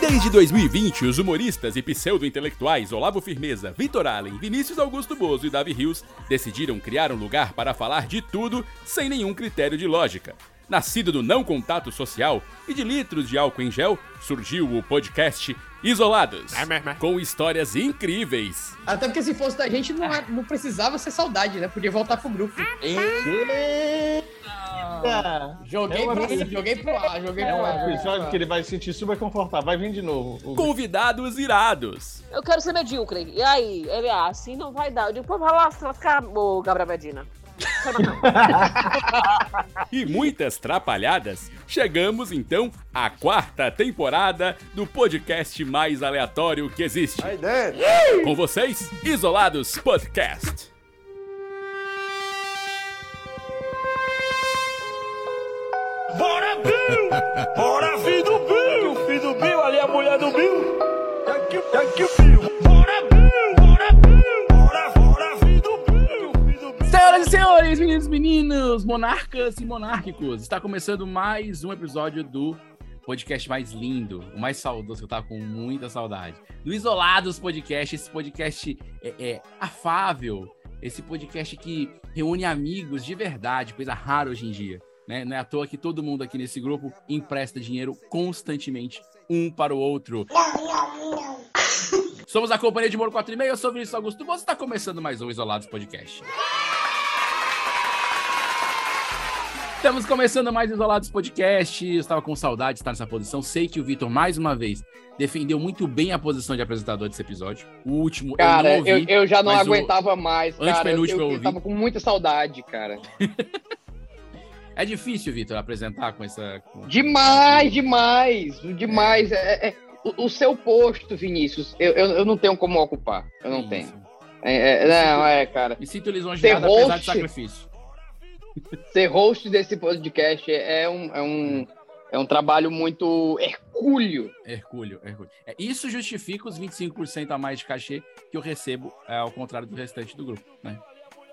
Desde 2020, os humoristas e pseudo-intelectuais Olavo Firmeza, Vitor Allen, Vinícius Augusto Bozo e Davi Rios decidiram criar um lugar para falar de tudo sem nenhum critério de lógica. Nascido do não contato social e de litros de álcool em gel, surgiu o podcast Isolados, com histórias incríveis. Até porque se fosse da gente, não, é- não precisava ser saudade, né? Podia voltar pro grupo. Joguei, É pro, joguei pro ar, joguei É pro um ar. episódio que ele vai se sentir super confortável. Vai vir de novo. O- Convidados irados. Eu quero ser medíocre. E aí? Ele, ah, assim não vai dar. Eu digo, pô, vai lá, você vai ficar, ô, Gabriel Medina. E muitas trapalhadas, chegamos então à quarta temporada do podcast mais aleatório que existe. Com vocês, Isolados Podcast. Bora, Bill! Bora, filho do Bill! O filho do Bill, ali é a mulher do Bill! Thank you, thank you, Bill! Bora, Bill! Bora, Bill! Bora, bora, Senhoras e senhores, meninos e meninos, monarcas e monárquicos, está começando mais um episódio do podcast mais lindo, o mais saudoso, que eu tava com muita saudade. Do Isolados Podcast, esse podcast é, é afável, esse podcast que reúne amigos de verdade, coisa rara hoje em dia. Né? Não é à toa que todo mundo aqui nesse grupo empresta dinheiro constantemente, um para o outro. Somos a Companhia de Moro 4 e meio, eu sou o Vinícius Augusto, você está começando mais um Isolados Podcast. Estamos começando mais Isolados Podcast. Eu estava com saudade de estar nessa posição. Sei que o Vitor, mais uma vez, defendeu muito bem a posição de apresentador desse episódio. O último, Cara, eu não eu, ouvi. eu já não mas o aguentava mais, cara. Eu, antepenúltimo eu eu, ouvi. tava com muita saudade, cara. É difícil, Vitor, apresentar com essa... com- Demais, demais, demais. É, é- o, o seu posto, Vinícius, eu, eu, eu não tenho como ocupar. Eu não Isso. tenho. É, é, não, é, cara. Me sinto lisonjeado, Ser apesar de host- sacrifício. Ser host desse podcast é um, é um, é um trabalho muito hercúleo. Hercúleo, Hercúleo. É, isso justifica os 25% a mais de cachê que eu recebo, é, ao contrário do restante do grupo, né?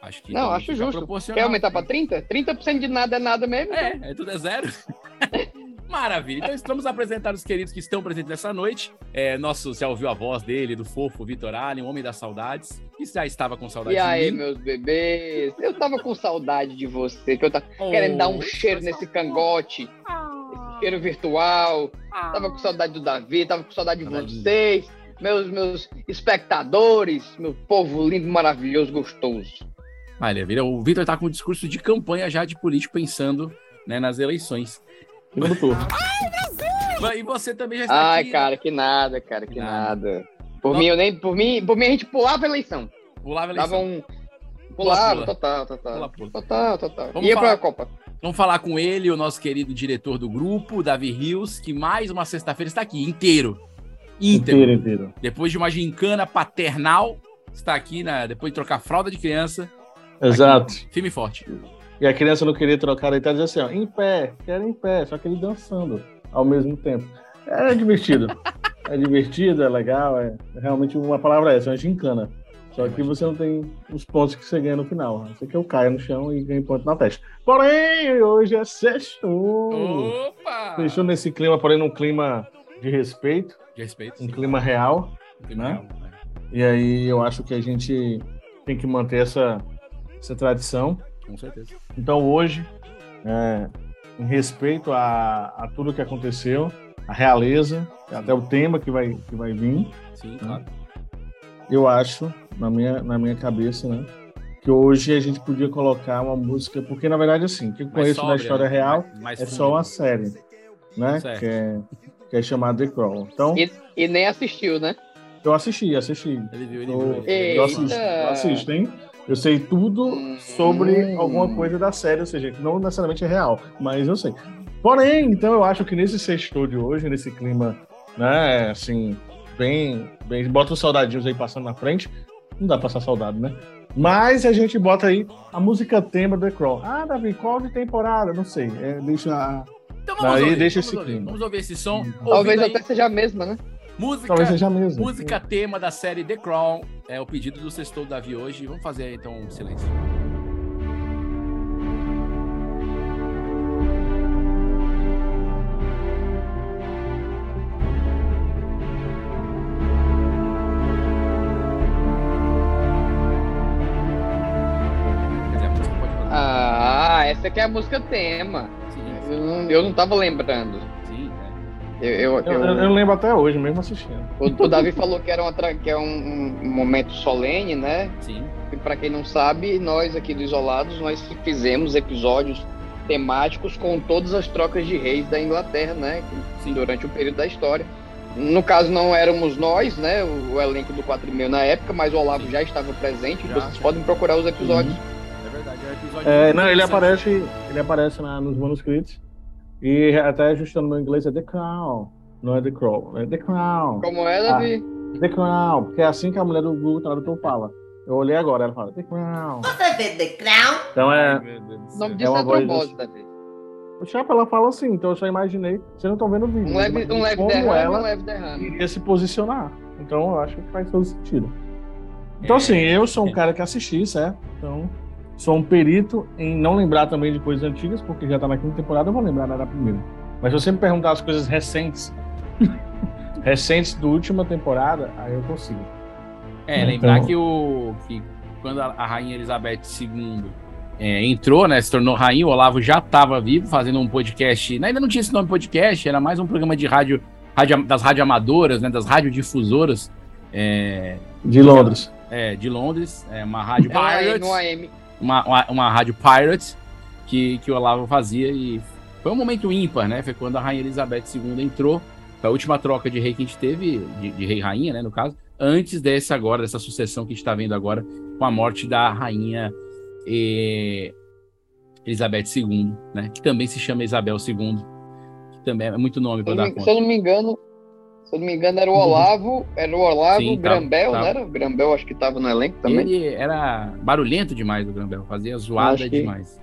Acho que Não, acho justo. Quer aumentar pra 30? 30% de nada é nada mesmo? É, é tudo é zero. Maravilha. Então vamos apresentar os queridos que estão presentes nessa noite. É, nosso, já ouviu a voz dele, do fofo Vitor Allen, o homem das saudades. E já estava com saudade E aí, de mim. meus bebês? Eu tava com saudade de você, que eu tava querendo dar um cheiro nesse cangote, esse cheiro virtual. Tava com saudade do Davi, tava com saudade de Saudade. vocês, meus, meus espectadores, meu povo lindo, maravilhoso, gostoso. Olha, vira- o Vitor tá com um discurso de campanha já de político pensando né, nas eleições. Segundo turno. E você também já está Ai, aqui. cara, que nada, cara, que Nada. nada. Por Não. mim, eu nem, por mim, por mim a gente pulava a eleição. Pulava a Dava eleição. um pulava, pula. total, total. Pula, pula. Total, total. Vamos Ia falar- pra Copa. Vamos falar com ele, o nosso querido diretor do grupo, Davi Rios, que mais uma sexta-feira está aqui, inteiro. Íntegro. Inteiro, inteiro. Depois de uma gincana paternal, está aqui, na, depois de trocar fralda de criança, Exato. firme e forte. E a criança não queria trocar, ele tá dizendo assim, ó, em pé, quero em pé, só que ele dançando ao mesmo tempo. É divertido. é divertido, é legal, é realmente uma palavra essa, é uma gincana. Só que você não tem os pontos que você ganha no final. Você que eu caio no chão e ganho ponto na testa. Porém, hoje é sexto. Opa! Fechou nesse clima, porém num clima de respeito, De respeito. um sim. clima real. Clima né? real, né? E aí eu acho que a gente tem que manter essa, essa tradição. Com certeza. Então hoje, é, em respeito a, a tudo que aconteceu, a realeza, até o tema que vai, que vai vir, Sim, claro. eu acho, na minha, na minha cabeça, né? Que hoje a gente podia colocar uma música, porque na verdade assim, o que eu conheço da história né? real Mais- mais é só uma série, né? Certo. Que é, que é chamada The Crawl. Então, E, e nem assistiu, né? eu assisti, assisti. Ele viu, ele Eu, viu. ele viu. eu assisto, eu assisto, hein? Eu sei tudo sobre Hum. alguma coisa da série, ou seja, que não necessariamente é real, mas eu sei. Porém, então eu acho que nesse sexto de hoje, nesse clima, né, assim, bem, bem, bota os soldadinhos aí passando na frente, não dá pra passar saudade, né? Mas a gente bota aí a música tema do The Crawl. Ah, Davi, qual de temporada? Não sei. É, deixa a- Então vamos Aí ouvir, deixa vamos esse ouvir, clima. Vamos ouvir esse som. Talvez aí, até seja a mesma, né? Música, música tema da série The Crown. É o pedido do Sextou Davi hoje. Vamos fazer então um silêncio. Ah, essa aqui é a música tema. Eu não, eu não tava lembrando sim. Eu, eu- Eu, eu- lembro até hoje, mesmo assistindo. o, o Davi falou que, era uma, que é um, um momento solene, né? Sim. E para quem não sabe, nós aqui do Isolados, nós fizemos episódios temáticos com todas as trocas de reis da Inglaterra, né? Sim. Durante o período da história. No caso, não éramos nós, né? O, o elenco do 4 e meio na época, mas o Olavo já estava presente. Já, Vocês já. podem procurar os episódios. É verdade, é episódio. É, não, ele aparece, ele aparece na- nos manuscritos. E até ajustando no inglês é The Crown. Não é The Crow, é The Crown. Como é, Ah. Davi? The Crown, porque é assim que a mulher do Google Tradutor fala. Eu olhei agora, ela fala The Crown. Você vê The Crown? Então é. meu Deus do O céu. nome disso é, voz trombose, Davi. O Chapa ela fala assim, então eu só imaginei. Vocês não estão vendo o vídeo. Um leve, um leve como derrame, ela um leve derrame. iria se posicionar. Então eu acho que faz todo sentido. Então, É. assim, eu sou um cara que assisti, certo? Então, sou um perito em não lembrar também de coisas antigas, porque já tá na quinta temporada, eu vou lembrar né, da primeira. Mas se você me perguntar as coisas recentes, recentes da última temporada, aí eu consigo. É, Então- lembrar que o que quando a, rainha Elizabeth II é, entrou, né, se tornou rainha, o Olavo já estava vivo, fazendo um podcast. Ainda não tinha esse nome podcast, era mais um programa de rádio, rádio das radioamadoras, né, das radiodifusoras é, De Londres. é, de Londres, é uma rádio É no AM, no AM. Uma, uma, uma rádio Pirates que, que o Olavo fazia e foi um momento ímpar, né? Foi quando a rainha Elizabeth II entrou, foi a última troca de rei que a gente teve, de, de rei rainha, né, no caso, antes dessa agora, dessa sucessão que a gente está vendo agora, com a morte da rainha eh, Elizabeth II, né? Que também se chama Isabel II, que também é muito nome para dar me, se conta. eu não me engano, se eu não me engano, era o Olavo, era o Olavo Sim, Grambel, não era? O Grambel acho que estava no elenco também. Ele era barulhento demais, o Grambel, fazia zoada que- demais.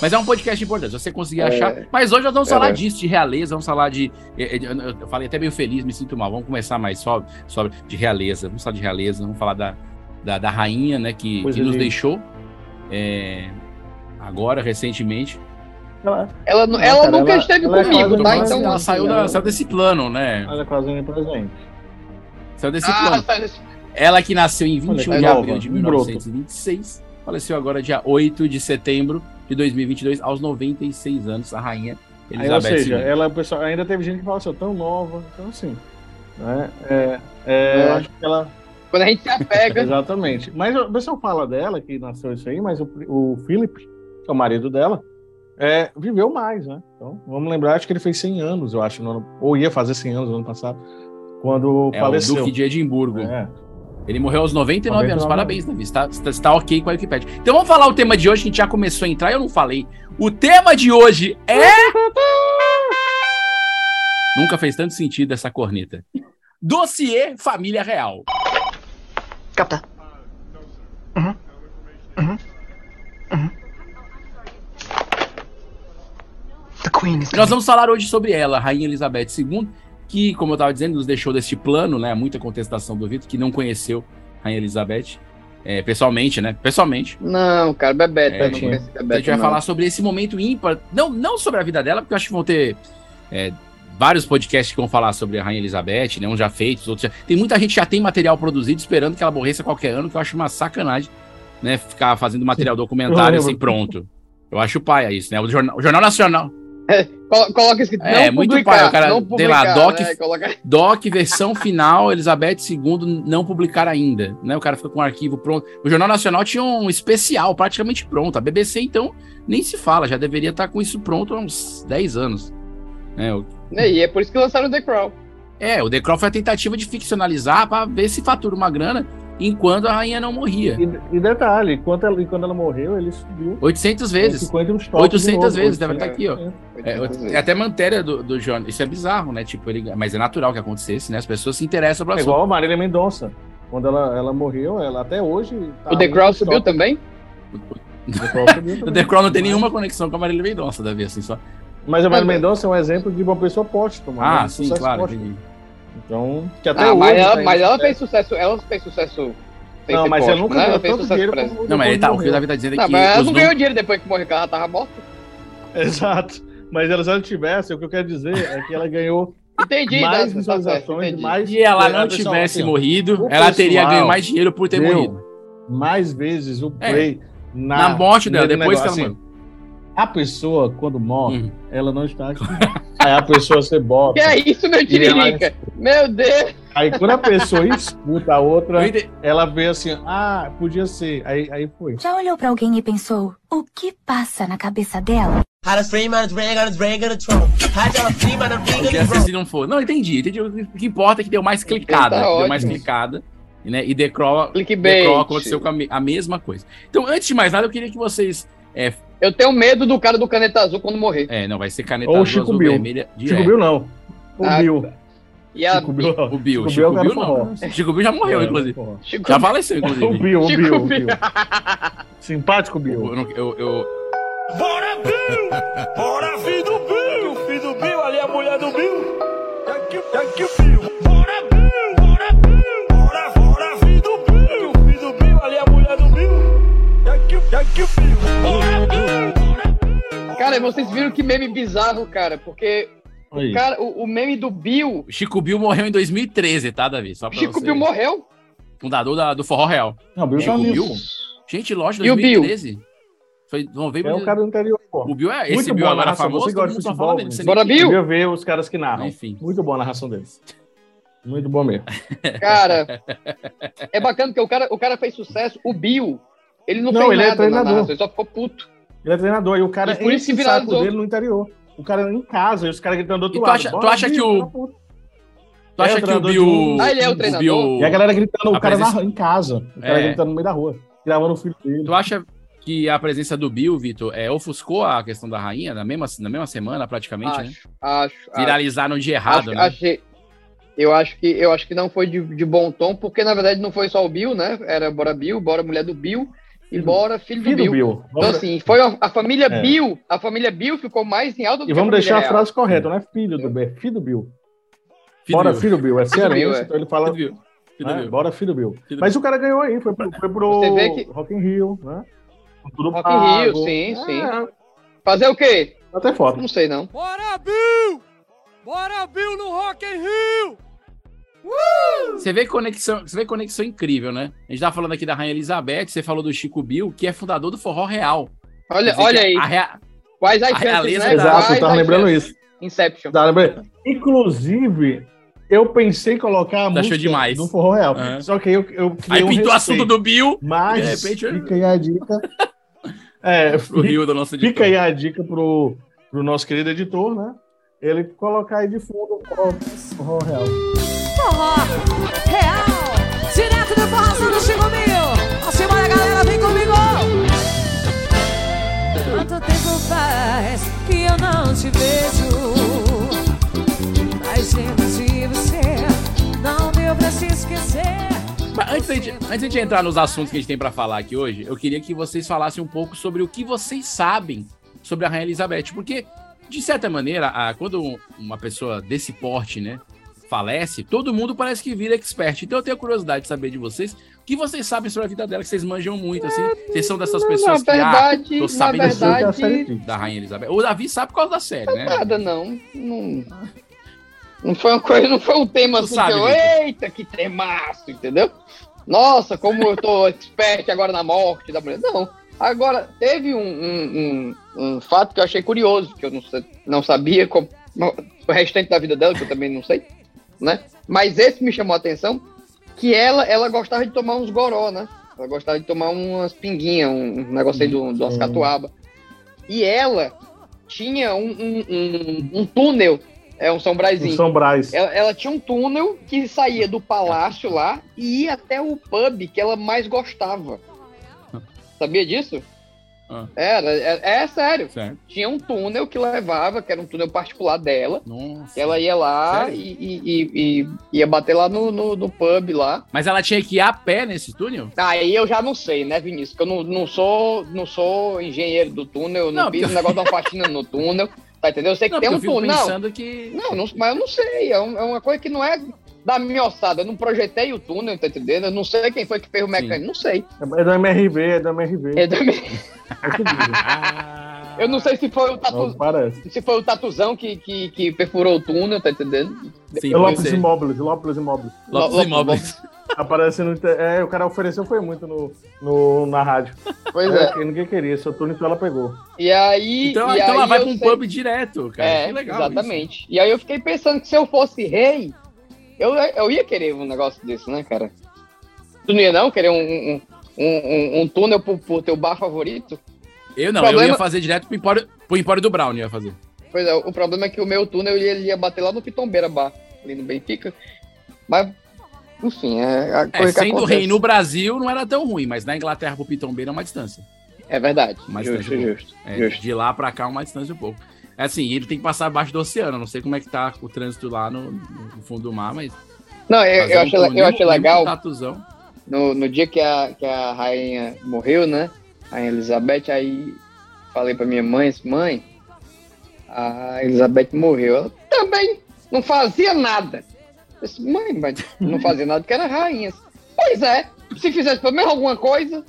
Mas é um podcast importante, se você conseguir É. achar. Mas hoje nós vamos É. falar disso, de realeza, vamos falar de. eh, eh, Eu falei até meio feliz, me sinto mal. Vamos começar mais só sobre de realeza. Vamos falar de realeza, vamos falar da, da, da rainha, né, que, que nos de- deixou. é, agora, recentemente. Ela, Ela, Não, ela cara, nunca ela- esteve ela é comigo, tá? Então, ela assim, saiu, da- ela- saiu desse plano, né? ela é quase onipresente. Saiu desse ah, plano. tá- Ela que nasceu em 21 Olha, de é nova, abril de um broto. 1926, faleceu agora dia 8 de setembro de 2022, aos 96 anos, a rainha Aí, ou Elizabeth seja, II. ela, o pessoal, ainda teve gente que fala assim, tão nova, então assim. Né? É, é, É. eu acho que ela. quando a gente se apega. Exatamente. Mas o pessoal fala dela, que nasceu isso aí, mas o, o Philip, que é o marido dela, é, viveu mais, né? Então, vamos lembrar, acho que ele fez 100 anos, eu acho, no ano, ou ia fazer 100 anos no ano passado, quando É faleceu. o Duque de Edimburgo. É. Ele morreu aos 99, 99 anos. Parabéns, Davi. Está, está, está ok com a Wikipedia. Então vamos falar o tema de hoje, que a gente já começou a entrar e eu não falei. O tema de hoje é. Nunca fez tanto sentido essa corneta. Dossiê Família Real. Capta. Uhum. Uhum. Uhum. Nós vamos falar hoje sobre ela, a Rainha Elizabeth II, que, como eu estava dizendo, nos deixou deste plano, né? Muita contestação do Vitor, que não conheceu a Rainha Elizabeth é, pessoalmente, né? Pessoalmente. Não, cara, Bebeto, É, não tinha. conheço a Bebeto. gente vai não. falar sobre esse momento ímpar, não, não sobre a vida dela, porque eu acho que vão ter é, vários podcasts que vão falar sobre a Rainha Elizabeth, né? Uns já feitos, outros já... Tem muita gente que já tem material produzido esperando que ela morresse a qualquer ano, que eu acho uma sacanagem, né? Ficar fazendo material documentário Eu assim, pronto. Eu acho paia isso, né? O Jornal, o Jornal Nacional, Colo- Coloca escrito, É, não muito publicar, pai, o cara não tem lá, doc- né? Coloca- Doc, versão final, Elizabeth II não publicar ainda, né? O cara fica com o arquivo pronto. O Jornal Nacional tinha um especial praticamente pronto. A BBC, então, nem se fala, já deveria estar com isso pronto há uns 10 anos. É, o, Né, E é por isso que lançaram The Crown. é, o The Crown foi a tentativa de ficcionalizar para ver se fatura uma grana enquanto a rainha não morria. E, e detalhe, quando ela, quando ela morreu, ele subiu 800 vezes. 50 uns toques 800 de novo, vezes, deve 800. estar aqui, ó. É, é até matéria do, do John. Isso é bizarro, né? Tipo, ele, mas é natural que acontecesse, né? As pessoas se interessam pelo É assunto. igual a Marília Mendonça. Quando ela, ela morreu, ela até hoje. tá O The Crown subiu top. também? The Crown subiu O. The Crown não tem nenhuma conexão com a Marília Mendonça, Davi, assim, só. Mas a Marília Mendonça é um exemplo de uma pessoa póstuma. Ah, né? Sim, claro, póstumo. entendi. Então, que até Ah, hoje. mas ela, tá mas em ela fez sucesso, ela fez sucesso. Não, mas ela nunca né? ganhou Ela tanto dinheiro como Não, mas ele tá, o que o. Davi tá dizendo é Não, que. mas ela não ganhou dinheiro depois que morreu, que ela tava morta. Exato. Mas ela, se ela tivesse, o que eu quero dizer é que ela ganhou Entendi, mais tá, certo, visualizações, entendi. mais. Se ela É, não tivesse assim, morrido, ela teria ganho mais dinheiro por ter morrido. Mais vezes o É. play na, Na morte dela, depois que ela negócio, morreu. A pessoa, quando morre, Hum. ela não está aqui. Aí a pessoa você bota. Que é isso, meu tiririca? Meu Deus! Aí quando a pessoa escuta a outra, ela vê assim, ah, podia ser. Aí, aí foi. Já olhou pra alguém e pensou, o que passa na cabeça dela? Se não for. Não, entendi. entendi. O que importa é que deu mais clicada. Tá deu mais clicada. Né? E Decraw, Clickbait. Decraw aconteceu com a, me- a mesma coisa. Então, antes de mais nada, eu queria que vocês. É, Eu tenho medo do cara do caneta azul quando morrer. é não, vai ser caneta Ou azul, Chico azul, Bill. vermelha. Chico. Bill não. O Ah, Bill. E a Chico Bill. O Bill. Chico Chico Bill o Bill, não. forró. Chico Bill já morreu, É, inclusive. Chico Já faleceu, O inclusive. Bill, o Chico Bill, o Bill. Bill. Simpático Bill. Eu, não- eu, eu- Bora, Bill! Bora, filho do Bill! O filho do Bill, ali é a mulher do Bill. Thank you, thank you, Bill. Bora, Bill! Bora, Bill! Bora, bora, filho do Bill! O filho do Bill, ali é a mulher do Bill. Cara, vocês viram que meme bizarro, cara, porque Aí. cara, o, o meme do Bill, o Chico Bill morreu em 2013, tá, Davi? Só pra Chico você. Bill morreu. Fundador da- do Forró Real. Não, o Bill tá Chico nisso. Bill? Gente, lógico, E o Bill? 2013. Foi novembro. É o cara do interior, pô. O Bill é esse Muito Bill boa agora narração, famoso. você gosta de futebol, fala dele, não Bora. Bill? Queria ver os caras que narram. Enfim. Muito boa a narração deles. Muito bom mesmo. Cara, é bacana porque o cara, o cara fez sucesso. O Bill, ele não, Não, fez ele é nada na treinador. narração, ele só ficou puto. Ele é treinador e o cara E por isso que saco viralizou. dele no interior. O cara em casa e os caras gritando do outro E tu lado. acha- tu "Bora, acha que o- filho da puta." Tu É, acha o que o de Bill. Ah, ele é o treinador? E a galera gritando, A o cara presença- narra- em casa. O cara É. gritando no meio da rua. Gravando o filho dele. Tu acha que a presença do Bill, Vitor, é, ofuscou a questão da rainha na mesma, na mesma semana, praticamente, né? Acho, acho. acho. Viralizar no dia errado, Acho- né? achei- eu acho que eu acho que não foi de, de bom tom, porque na verdade não foi só o Bill, né? Era Bora Bill, Bora mulher do Bill e Bora filho do Filho Bill. do Bill. Então assim, foi a, a família É. Bill, a família Bill ficou mais em alta do e que vamos a deixar a real. frase correta, não é filho do Bill, é filho do Bill. Filho Bora, Bill. filho do Bill. É Filho do Bill, cearense, é. então ele fala. Filho do Bill. Filho do né? Bill. Bora, filho do Bill. Filho Mas o cara ganhou aí, foi pro, foi pro Você vê que- Rock in Rio, né? Rock in. Rio, sim, sim. É, Fazer o quê? até foto. Não sei não. Bora, Bill! Bora, Bill, no Rock in Rio! Você vê conexão, você vê conexão incrível, né? A gente tava falando aqui da Rainha Elizabeth, você falou do Chico Bill, que é fundador do Forró Real. Olha, olha aí. a rea- Quais as chances, realeza né? Exato, Quais eu tava lembrando chances? isso. Inception. Tá, lembrei. Inclusive, eu pensei em colocar a achou música demais. do Forró Real. Aham. Só que aí eu, eu criei Aí um pintou o assunto do Bill Mas De repente, eu- fica aí a dica. É, pro Rio do nosso fica aí a dica pro, pro nosso querido editor, né? Ele colocar aí de fundo o Forró, Forró Real. Forró real, direto do Forró do Chico Mil. Assim, bora, galera, vem comigo. Quanto tempo faz que eu não te vejo? Mas lembro de você, não deu pra se esquecer. Antes da gente, antes gente entrar nos assuntos que a gente tem pra falar aqui hoje, eu queria que vocês falassem um pouco sobre o que vocês sabem sobre a Rainha Elizabeth. Porque, de certa maneira, a- quando uma pessoa desse porte, né, falece, todo mundo parece que vira expert. Então eu tenho curiosidade de saber de vocês o que vocês sabem sobre a vida dela, que vocês manjam muito, assim. Vocês são dessas pessoas na que ah, verdade, tô na sabendo a verdade, da Rainha Elizabeth. O Davi sabe por causa da série, né? nada não. Não, não foi uma coisa, não foi um tema Tu assim sabe, que eu, eita, que temaço, entendeu? Nossa, como eu tô expert agora na morte da mulher. Não. Agora, teve um, um, um, um fato que eu achei curioso, que eu não, não sabia, como, o restante da vida dela, que eu também não sei, né? Mas esse me chamou a atenção, que ela, ela gostava de tomar uns goró, né? Ela gostava de tomar umas pinguinhas, um, um negócio aí do, do Hum. catuaba. E ela tinha um, um, um, um túnel, é um São O Brasil. São Brás. Ela, ela tinha um túnel que saía do palácio lá e ia até o pub que ela mais gostava. Sabia disso? Ah. Era, é, é sério. Tinha um túnel que levava, que era um túnel particular dela. Nossa. Ela ia lá e, e- e- e ia bater lá no, no, no pub lá. Mas ela tinha que ir a pé nesse túnel? Aí eu já não sei, né, Vinícius? Que eu não, não, sou, não sou engenheiro do túnel, não, Não, fiz porque- o negócio de uma faxina no túnel. Tá entendendo? Eu sei que Não, tem porque um túnel. Não, que... Não, não- mas eu não sei. É, um- é uma coisa que não é da minha ossada. Eu não projetei o túnel, tá entendendo? Eu não sei quem foi que fez o mecânico. Não sei. É do MRV, é do MRV. É da- É diz. Ah. Eu não sei se foi o tatu... parece. se foi o tatuzão que, que, que perfurou o túnel, tá entendendo? Sim, É Lopes. Imóveis, Lopes Imóveis. Lopes Imóveis. Aparece no. É, o cara ofereceu foi muito no, no, na rádio. Pois É, é. ninguém queria, seu turno então ela pegou. E aí. Então, e então ela aí vai eu pra um sei- pub direto, cara. É, que legal. exatamente. E aí eu fiquei pensando que se eu fosse rei, eu, eu ia querer um negócio desse, né, cara? Tu não ia não querer um, um, um, um- túnel pro, pro teu bar favorito? Eu não, Problema- eu ia fazer direto pro Empório, pro Empório do Brown, ia fazer. Pois é, o problema é que o meu túnel ele ia bater lá no Pitombeira Bar, ali no Benfica. Mas, enfim, é a É, coisa que sendo rei no Brasil não era tão ruim, mas na Inglaterra pro Pitombeira é uma distância. É verdade. Uma justo, justo, É, justo. De lá pra cá, uma distância um pouco. É assim, ele tem que passar abaixo do oceano. Não sei como é que tá o trânsito lá no, no fundo do mar, mas. Não, eu, eu um achei, eu achei legal. Tatuzão. no, no dia que a, que a rainha morreu, né? A rainha Elizabeth, aí falei pra minha mãe, mãe, a Elizabeth morreu. Ela também não fazia nada. Eu disse, mãe, mas não fazia nada porque era rainha. Pois é, se fizesse pelo menos alguma coisa.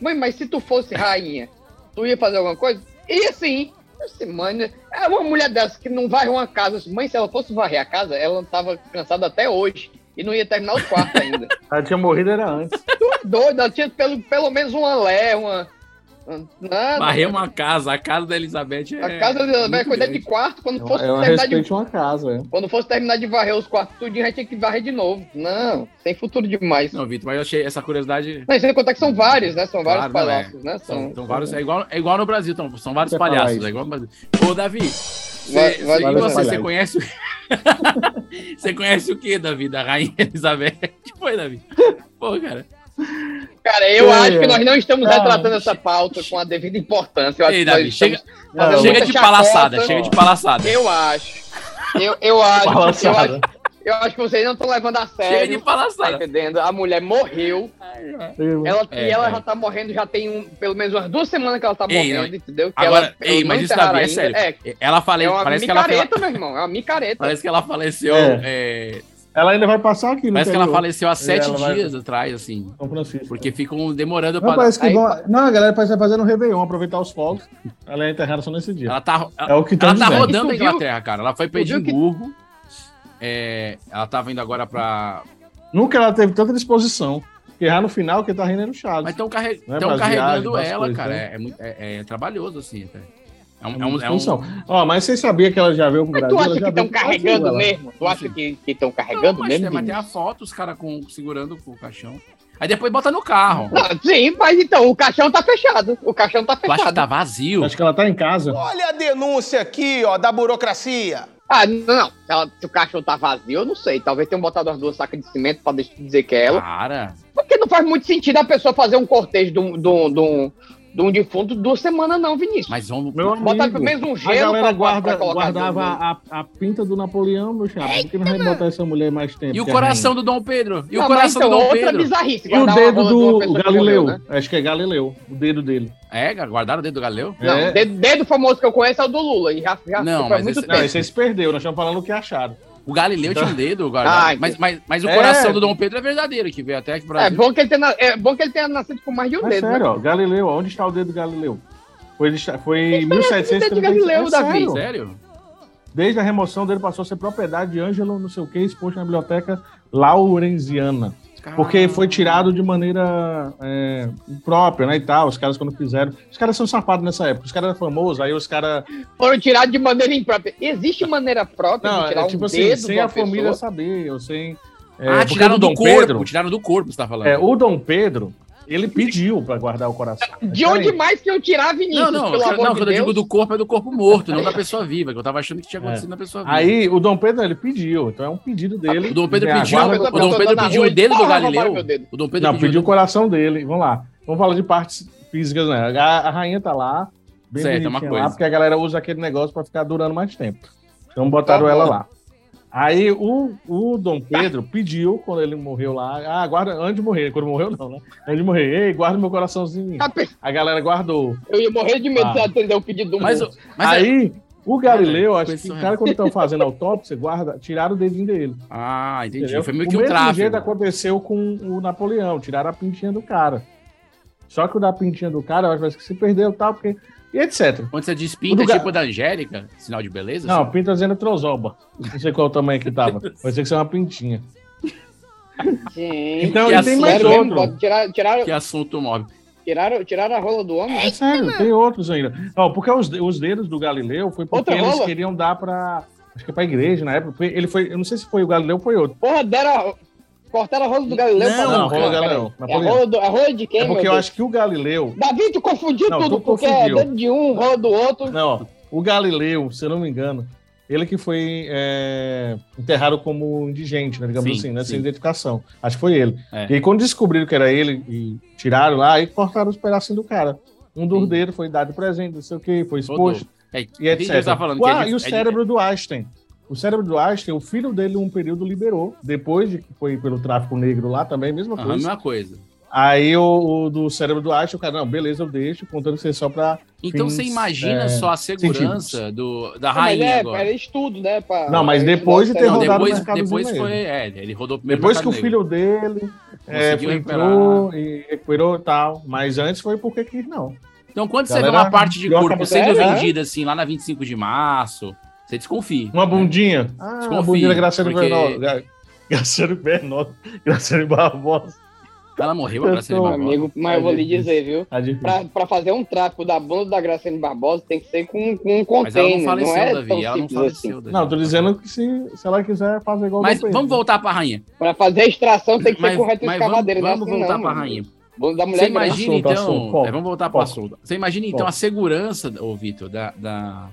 Mãe, mas se tu fosse rainha, tu ia fazer alguma coisa? Ia sim. Eu disse, mãe, é uma mulher dessa que não varre uma casa. Mãe, se ela fosse varrer a casa, ela tava cansada até hoje. E não ia terminar o quarto ainda. Ela tinha morrido era antes. Tu é doido, ela tinha pelo, pelo menos uma lé, uma. Nada. Varrer uma casa, a casa da Elizabeth é. A casa da Elizabeth muito cuidar de quarto, quando fosse Ela terminar de. uma casa, é. Quando fosse terminar de varrer os quartos tudinho, a gente tinha que varrer de novo. Não, tem futuro demais. Não, Vitor, mas eu achei essa curiosidade. Não, sem contar que são vários, né? São vários Claro, não, é. né? São, São, são vários, é, igual, é igual no Brasil, então, são vários palhaços. É igual no Brasil. Ô, Davi, Vai- cê- vai- e você, você conhece o... Você conhece o que, Davi, da Rainha Elizabeth? que foi, Davi? Pô, cara. Cara, eu É, acho que nós não estamos Ah. retratando essa pauta com a devida importância. Eu acho Ei, Davi, chega, chega de palaçada, chega de palaçada. Eu acho. Eu, eu acho. Eu Palhaçada. acho, eu acho que vocês não estão levando a Chega de sério. Tá palaçada. entendendo? A mulher morreu. Ela, É, e ela é. já tá morrendo, já tem um, pelo menos umas duas semanas que ela tá Ei, morrendo, entendeu? Que Agora, ela- ei, mas isso, enterraram Davi, é sério. É, Ela fale... é uma parece, que ela, micareta, meu irmão, é uma micareta. parece que ela faleceu. É. é, Ela ainda vai passar aqui Parece que ela faleceu há sete ela vai- dias atrás, assim. São Francisco. Porque ficam demorando Não, pra. parece que Aí- vão... não, a galera parece que vai fazer no Réveillon, aproveitar os fogos. Ela é enterrada só nesse dia. Ela tá, É o que ela estão tá rodando a? Inglaterra, cara. Ela foi pra que- Edimburgo. É, ela tava indo agora pra. Nunca ela teve tanta disposição. Porque já no final, quem tá rindo era o Chaves. Mas estão carre... É pras carregando viagens, ela, coisas, cara. né? É, é é- é trabalhoso, assim. até. É um. É É um, muita é um-. Ó, mas vocês sabiam que ela já veio pro Mas Brasil? tu acha que estão carregando mesmo? Tu acha que estão Não, carregando mesmo? mas tem a foto, os caras com, segurando o caixão. Aí depois bota no carro. Ah, sim, mas então, o caixão tá fechado. O caixão tá Tu acha que fechado. tá vazio? Acho que ela tá em casa. Olha a denúncia aqui, ó, da burocracia. Ah, não, não. Se, ela- se o caixão tá vazio, eu não sei. Talvez tenham botado as duas sacas de cimento pra dizer que é ela. Cara. Porque não faz muito sentido a pessoa fazer um cortejo de um, de um, de um, de um defunto duas semanas, não, Vinícius. Mas vamos. Meu Botar amigo, pelo menos um a gelo galera pra, guarda, pra colocar guardava a, a pinta do Napoleão, meu chapa. Por que não vai botar essa mulher mais tempo? E o a coração do Dom Pedro? E o Não, mas coração então, do Dom outra Pedro? bizarrice. E o dedo do Galileu. morreu, né? Acho que é Galileu, o dedo dele. É, guardaram o dedo do Galileu? Não, É. dedo, dedo famoso que eu conheço é o do Lula. E já, já Não, mas muito esse- Não, tempo. esse aí se perdeu, nós estamos falando o que acharam. O Galileu tinha um dedo guardado. Ah, mas, mas, mas o É. coração do Dom Pedro é verdadeiro, que veio até aqui pro É Brasil. bom, que ele tenha, é bom que ele tenha nascido com mais de um Mas dedo. sério, né? ó, Galileu, onde está o dedo do Galileu? Foi, em dedo de Galileu, 1736. Davi? É sério. Sério? Desde a remoção dele passou a ser propriedade de Ângelo, não sei o que, exposto na biblioteca Laurenziana. Porque foi tirado de maneira é, própria, né, e tal, os caras quando fizeram... Os caras são safados nessa época, os caras eram famosos, aí os caras... Foram tirados de maneira imprópria. Existe maneira própria Não, de tirar é tipo um assim, dedo sem a família pessoa? saber, ou sem... é, ah, tiraram do Dom corpo. Pedro, Tiraram do corpo, você tá falando. é, o Dom Pedro, ele pediu pra guardar o coração. De onde mais que eu tirar, Vinícius, Não, não, pelo eu- amor não, de quando eu Deus? digo do corpo é do corpo morto, não da pessoa viva, que eu tava achando que tinha acontecido na pessoa viva. Aí o Dom Pedro, ele pediu, então é um pedido dele. o Dom Pedro É, pediu, o Dom Pedro na pediu o dedo do Galileu. O Dom Pedro Não, pediu, pediu o coração dele. Vamos lá. Vamos falar de partes físicas, né? A, a rainha tá lá, bem Certo, é uma coisa. lá, porque a galera usa aquele negócio pra ficar durando mais tempo. Então botaram Tá ela lá. Aí o, o Dom Pedro pediu, quando ele morreu lá, ah, guarda, antes de morrer, quando morreu não, né? Antes de morrer, ei, guarda meu coraçãozinho. A galera guardou. Eu ia morrer de medo Ah. de atender o pedido do Mas, o- mas é- Aí, o Galileu, acho que o cara, quando estão fazendo autópsia, guarda, tiraram o dedinho dele. Ah, entendi. Entendeu? Foi meio o que um mesmo tráfico. jeito aconteceu com o Napoleão, tiraram a pintinha do cara. Só que o da pintinha do cara, eu acho que se perdeu e tal, porque. E etc. Quando você diz pinta, do Ga- tipo da Angélica, sinal de beleza? Não, assim? pinta dizendo trozoba. Não sei qual o tamanho que tava. Vai ser que ser uma pintinha. Gente, Então, Que e tem mais outro. Tiraram, tiraram, Que assunto móvel. tiraram, tiraram a rola do homem? É sério, tem outros ainda. Ó, porque os, os dedos do Galileu foi porque Outra eles rola? queriam dar pra. Acho que é pra igreja na época. Ele foi. Eu não sei se foi o Galileu ou foi outro. Porra, deram a, cortaram a rola do Galileu. Não, pra- Não, a rola do Galileu. É a rola, do, a rola de quem, É porque meu eu Deus? acho que o Galileu. Davi, tu confundiu Não, tudo, tu porque confundiu. é dedo de um, rola do outro. Não, ó, o Galileu, se eu não me engano, ele que foi é, enterrado como indigente, né, digamos Sim, assim, né, sim. sem identificação. Acho que foi ele. É. E aí, quando descobriram que era ele e tiraram lá, aí cortaram os pedacinhos do cara. Um dos dedos foi dado de presente, não sei o que, foi Rodou. exposto. É, E etc. tá falando que é de- e o é de- cérebro do Einstein? O cérebro do Einstein, o filho dele, um período liberou, depois de que foi pelo tráfico negro lá também, mesma coisa. mesma coisa. Aí o, o do cérebro do Einstein, o cara, não, beleza, eu deixo, contando que ser só pra. Então fins, você imagina é, só a segurança do, da Não, mas rainha é, agora. era estudo, né? pra- Não, mas depois de ter o Não, rodado depois, o mercado depois negro. foi. É, ele rodou primeiro Depois que o filho dele é, foi, entrou e recuperou e tal. Mas antes foi porque quis, não. Então, quando você Galera, vê uma parte de corpo que sendo né? vendida assim lá na 25 de março, você desconfia. Uma bundinha. Ah, Desconfia, a bundinha da Graciane porque- Bernardo. Gra- Graciane Bernardo. Graciane Barbosa. Ela morreu, a Graciane Barbosa. Amigo, mas eu vou lhe dizer, viu? Difícil. Pra, pra fazer um tráfico da bunda da Graciane Barbosa tem que ser com, com um Mas ela não container, não, faleceu, é Davi. tão Ela não simples faleceu, assim. Davi. Não, tô dizendo que se, se ela quiser fazer igual Mas vamos Pedro. voltar pra rainha. Pra fazer a extração tem que Mas, ser com mas vamos, retroescavadeira, não é vamos assim voltar não, pra rainha. Bunda da mulher Você grande. imagina, Assunto, então. assunto, foco, é, vamos voltar para assunto. Você imagina, então, a segurança, ô Vitor, da, da,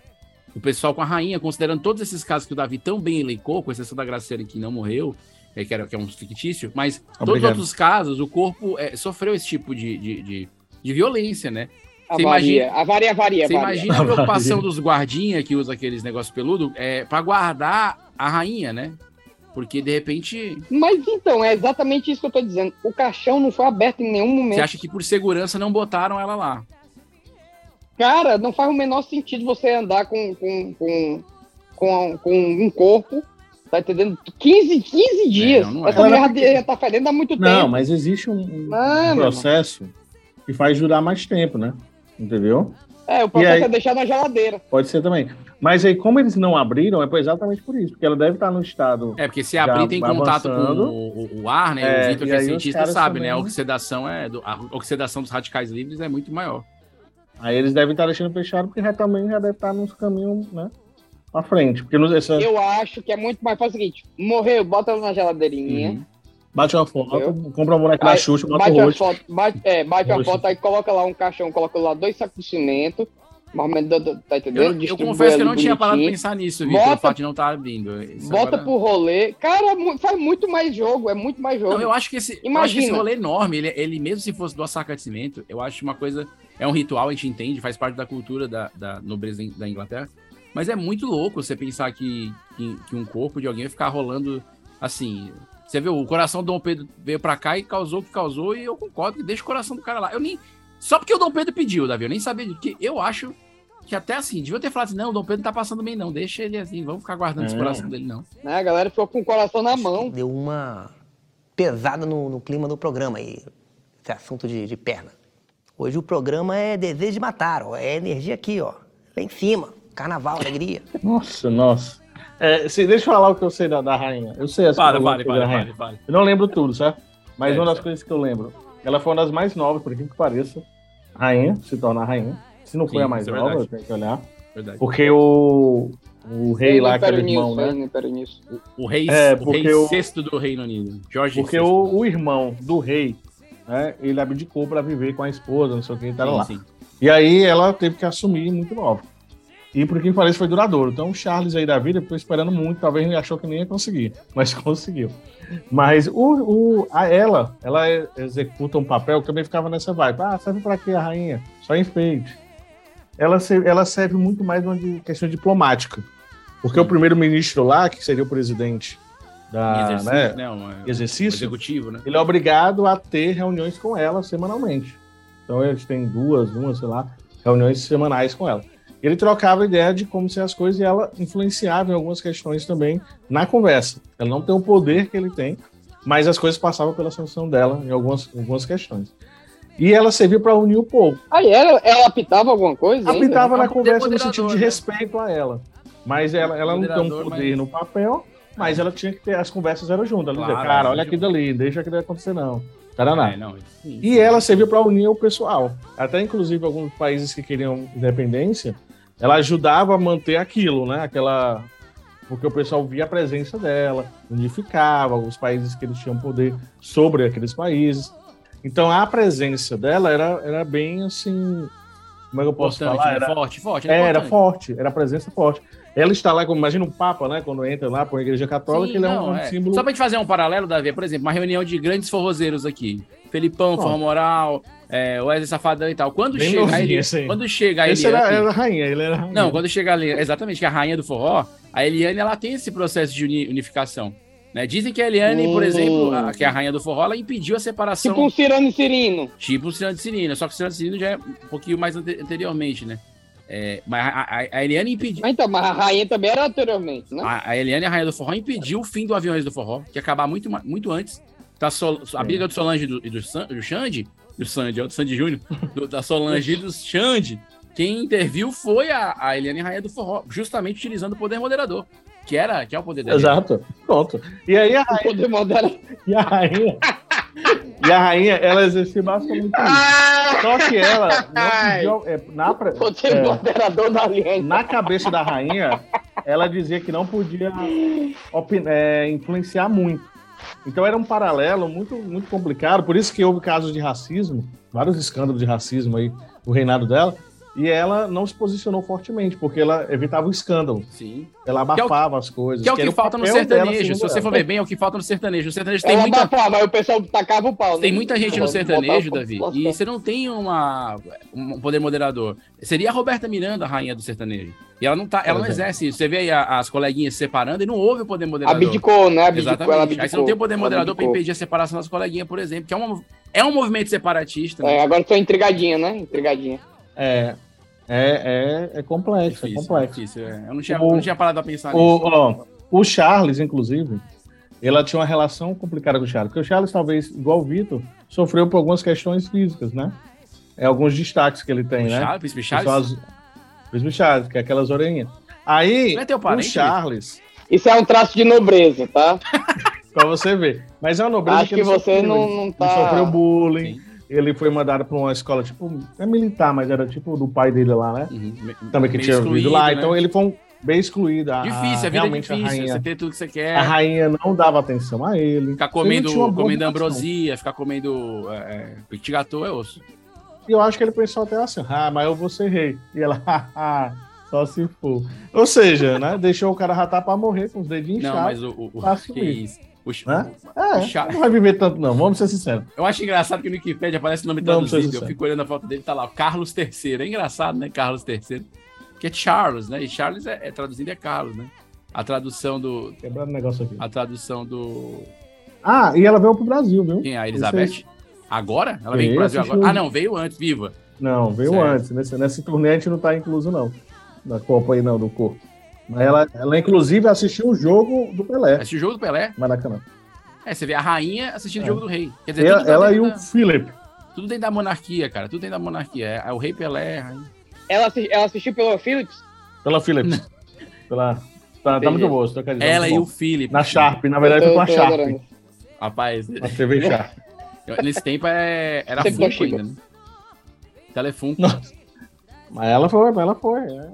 do pessoal com a rainha, considerando todos esses casos que o Davi tão bem elencou, com exceção da Graciane que não morreu, é, que, era, que é um fictício, mas todos os Obrigado. outros casos, o corpo é, sofreu esse tipo de, de, de, de violência, né? Você Avaria, imagina- avaria, avaria, Você avaria. imagina a preocupação dos guardinhas que usa aqueles negócios peludo é, para guardar a rainha, né? Porque de repente Mas então, é exatamente isso que eu tô dizendo. O caixão não foi aberto em nenhum momento. você acha que por segurança não botaram ela lá. Cara, não faz o menor sentido você andar com, com, com, com, com um corpo, tá entendendo? 15, 15 dias. não, não é. Essa mulher Ela- já, já tá fedendo há muito Não, tempo. mas existe um, Ah, processo que faz durar mais tempo, né? Entendeu? É, o processo aí- é deixar na geladeira. Pode ser também. Mas aí, como eles não abriram, é exatamente por isso, porque ela deve estar no estado. É, porque se abrir tem contato avançando. com o, o- o ar, né? É, o Vitor, que é cientista, sabe, né? A também- oxidação, é do- a oxidação dos radicais livres é muito maior. Aí eles devem estar deixando fechado, porque já também já deve estar nos caminhos, né? Pra frente. Porque nos, essa, Eu acho que é muito mais fácil o seguinte: morreu, bota ela na geladeirinha. Uhum. bate uma foto, Entendeu? compra uma boneca da Xuxa, bota bate o a rosto. foto, bate, é, bate a Rosto. foto, aí coloca lá um caixão, coloca lá dois sacos de cimento, do- do- tá entendendo? Eu, eu confesso que eu não tinha parado de pensar nisso, Vitor, o fato de não estar vindo. Isso Bota agora- pro rolê. Cara, mu- faz muito mais jogo, é muito mais jogo. Não, eu acho que esse, eu acho que esse Imagina. rolê é enorme, ele, ele mesmo se fosse duas sacas de cimento, eu acho uma coisa, é um ritual, a gente entende, faz parte da cultura da, da nobreza da Inglaterra, mas é muito louco você pensar que, que, que um corpo de alguém vai ficar rolando assim. Você vê, o coração do Dom Pedro veio pra cá e causou o que causou, e eu concordo que deixa o coração do cara lá. Eu nem. Só porque o Dom Pedro pediu, Davi, eu nem sabia disso, porque eu acho que até assim, devia ter falado assim, não, o Dom Pedro não tá passando bem, não. Deixa ele assim, vamos ficar guardando esse É. coração dele, não. Né, a galera ficou com o coração na mão. Deu uma pesada no, no clima do programa aí, esse assunto de, de perna. Hoje o programa é desejo de matar, ó, é energia aqui, ó, lá em cima, carnaval, alegria. Nossa, nossa. É, se- deixa eu falar o que eu sei da, da rainha. Eu sei as Para, coisas para, da para, rainha. para, para. Eu não lembro tudo, certo? Mas É, uma das certo. coisas que eu lembro, ela foi uma das mais novas, por incrível que pareça. Rainha, se torna rainha. Se não foi Sim, a mais é nova, eu tenho que olhar. Verdade. Porque o, o rei lá, aquele irmão, né? News. O rei, É, o porque rei o- sexto do Reino Unido. Jorge Porque VI. o, o irmão do rei, né, ele abdicou para viver com a esposa, não sei o que, e tal Sim, lá. sim. E aí ela teve que assumir muito nova. E por que parece foi duradouro. Então o Charles aí da vida ficou esperando muito, talvez ele achou que nem ia conseguir, mas conseguiu. Mas o, o, a ela, ela executa um papel que também ficava nessa vibe. Ah, serve para quê a rainha? Só enfeite. Ela, ela serve muito mais uma questão diplomática. Porque o primeiro-ministro lá, que seria o presidente da, Em exercício, né, né? um- exercício, executivo, né? ele é obrigado a ter reuniões com ela semanalmente. Então eles têm duas, uma, sei lá, reuniões semanais com ela. Ele trocava ideia de como ser as coisas e ela influenciava em algumas questões também na conversa. Ela não tem o poder que ele tem, mas as coisas passavam pela sanção dela em algumas, algumas questões. E ela serviu para unir o povo. Aí ela, ela apitava alguma coisa? ainda? Apitava na Poder conversa no sentido de né? respeito a ela. Mas ela, ela não tem um poder mas- no papel, Mas ela tinha que ter, as conversas eram juntas. Ela dizia, Claro, cara, é, olha aquilo ali, deixa aquilo acontecer não. Taraná. É, não, sim, E ela serviu para unir o pessoal. Até, inclusive, alguns países que queriam independência, ela ajudava a manter aquilo, né? Aquela. Porque o pessoal via a presença dela, unificava os países que eles tinham poder sobre aqueles países. Então, a presença dela era, era bem assim. Como é que eu posso Importante, falar? né? Era, Forte, forte. era importante. forte, era presença forte. Ela está lá, como imagina um Papa, né? Quando entra lá para a Igreja Católica, Sim, ele é não, um é. símbolo. Só pra gente fazer um paralelo, Davi, por exemplo, uma reunião de grandes forrozeiros aqui. Felipão. Forra Moral, é, Wesley Safadão e tal. Quando Bem chega novinho ele, esse aí. quando chega a Eliane... era, era a rainha, ele era a rainha. Não, quando chega ali, exatamente, que é a rainha do forró, a Eliane, ela tem esse processo de uni- unificação. Né? Dizem que a Eliane, por Hum. exemplo, a- que é a rainha do forró, ela impediu a separação... Tipo um Cirano e Cirino. Tipo o Cirano Cirino, só que o Cirano Cirino já é um pouquinho mais ante- anteriormente, né? É, mas a, a, Eliane impediu... Mas então, mas a rainha também era anteriormente, né? A, a Eliane, a rainha do forró, impediu o fim do Aviões do Forró, que ia acabar muito, muito antes. Da Sol- a briga do Solange e do, do, San- do Xande, do Sandy, do Sandy Júnior, do- da Solange e do Xande, quem interviu foi a, a Eliane Rainha do Forró, justamente utilizando o poder moderador, que era que é o poder dela. Exato. Pronto. E aí a rainha. Poder moderador. E a rainha. e a rainha, ela exercia basicamente isso. Só que ela não pediu. é, na, é, na cabeça da rainha, ela dizia que não podia é, influenciar muito. Então era um paralelo muito, muito complicado, por isso que houve casos de racismo, vários escândalos de racismo aí no reinado dela, e ela não se posicionou fortemente, porque ela evitava o escândalo. Sim. Ela Que é o- abafava as coisas. Que é o que era falta no sertanejo. Se você for ver bem, é o que falta no sertanejo. No sertanejo tem Ela muita, abafava, mas o pessoal tacava o pau. né? Tem muita gente no sertanejo, Davi, e você não tem uma, um poder moderador. Seria a Roberta Miranda a rainha do sertanejo. E ela não tá, ela não exemplo. exerce isso. Você vê aí as coleguinhas se separando e não houve o poder moderador. Abdicou, né? Abdicou, Exatamente. ela Aí você não abdicou. tem o poder moderador para abdicou. impedir a separação das coleguinhas, por exemplo, que é, uma, é um movimento separatista. né? É, agora tô intrigadinha, né? Intrigadinha. É, é, é, é complexo, é Difícil, complexo. difícil, é. Eu não tinha, O- eu não tinha parado pra pensar nisso. O, ó, o Charles, inclusive, ela tinha uma relação complicada com o Charles, porque o Charles, talvez, igual o Vitor, sofreu por algumas questões físicas, né? É alguns destaques que ele tem, O né? Charles, Príncipe Que Charles? as- Príncipe Charles, que é aquelas orelhinhas. Aí, Não é teu o parente, Charles, Isso é um traço de nobreza, tá? pra você ver. Mas é uma nobreza Acho que ele você sofreu, não, não tá. sofreu bullying, ele foi mandado pra uma escola, tipo, é militar, mas era tipo do pai dele lá, né? Uhum. Também que Meio tinha vivido lá. né? Então ele foi um, bem excluído. A, Difícil, a vida é difícil. A rainha, Você ter tudo que você quer. a rainha não dava atenção a ele. Ficar Ele comendo, boa comendo ambrosia, ficar comendo é, é, petit gâteau é osso. E eu acho que ele pensou até assim, ah, mas eu vou ser rei. E ela, haha, só se for. Ou seja, né? Deixou o cara ratar pra morrer com os dedinhos Não, inchados. mas o. o, que assumir. isso? O, ch- Né? o É, Charles- não vai viver tanto não, vamos ser sinceros. Eu acho engraçado que no Wikipedia aparece o nome traduzido. Eu fico olhando a foto dele, tá lá, Carlos III. É engraçado, né? Carlos III. Que é Charles, né? E Charles é, é traduzido é Carlos, né? A tradução do. Quebrando o negócio aqui. A tradução do. Ah, e ela veio pro Brasil, viu? Quem é? A Elizabeth? Agora? Ela veio pro Brasil agora? Ah, não, veio antes, viva. Não, veio Certo. antes. Nesse, nesse turnê a gente não tá incluso, não. Na Copa aí, não, do corpo. Mas ela, ela, inclusive, assistiu o jogo do Pelé. Esse jogo do Pelé? Maracanã. É, você vê a rainha assistindo o É. jogo do rei. Quer dizer, Ela, ela e o da- Philip. Tudo dentro da monarquia, cara. Tudo dentro da monarquia. É, o rei Pelé, a rainha. Ela, assi- ela assistiu pelo Philips? Pela Philips. Pela... Tá, tá muito boa, você tá Ela muito e bom. o Philip. Na Sharp, na verdade Eu foi com a tô- tô Sharp. adorando. Rapaz, Na TV Sharp. nesse tempo é, era Sempre Funko ainda, né? Telefunko. Nossa. Mas ela foi, mas ela foi. é.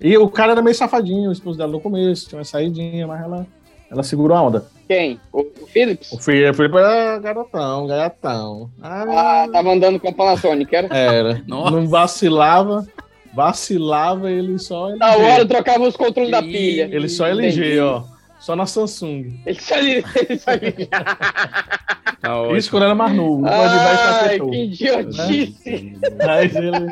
E o cara era meio safadinho, o esposo dela no começo, tinha uma saidinha, mas ela, ela segurou a onda. Quem? O, o Philips? O Felipe era garotão, garotão. Ah, tava andando com a Panasonic, era? Era. Nossa. Não vacilava, vacilava, ele só LG. Na hora trocava os controles da pilha. Ele só LG, Entendi. ó. Só na Samsung. Ele só ele, ele só. Tá. Isso quando era mais novo. Ai, estar que idiotice. Mas ele.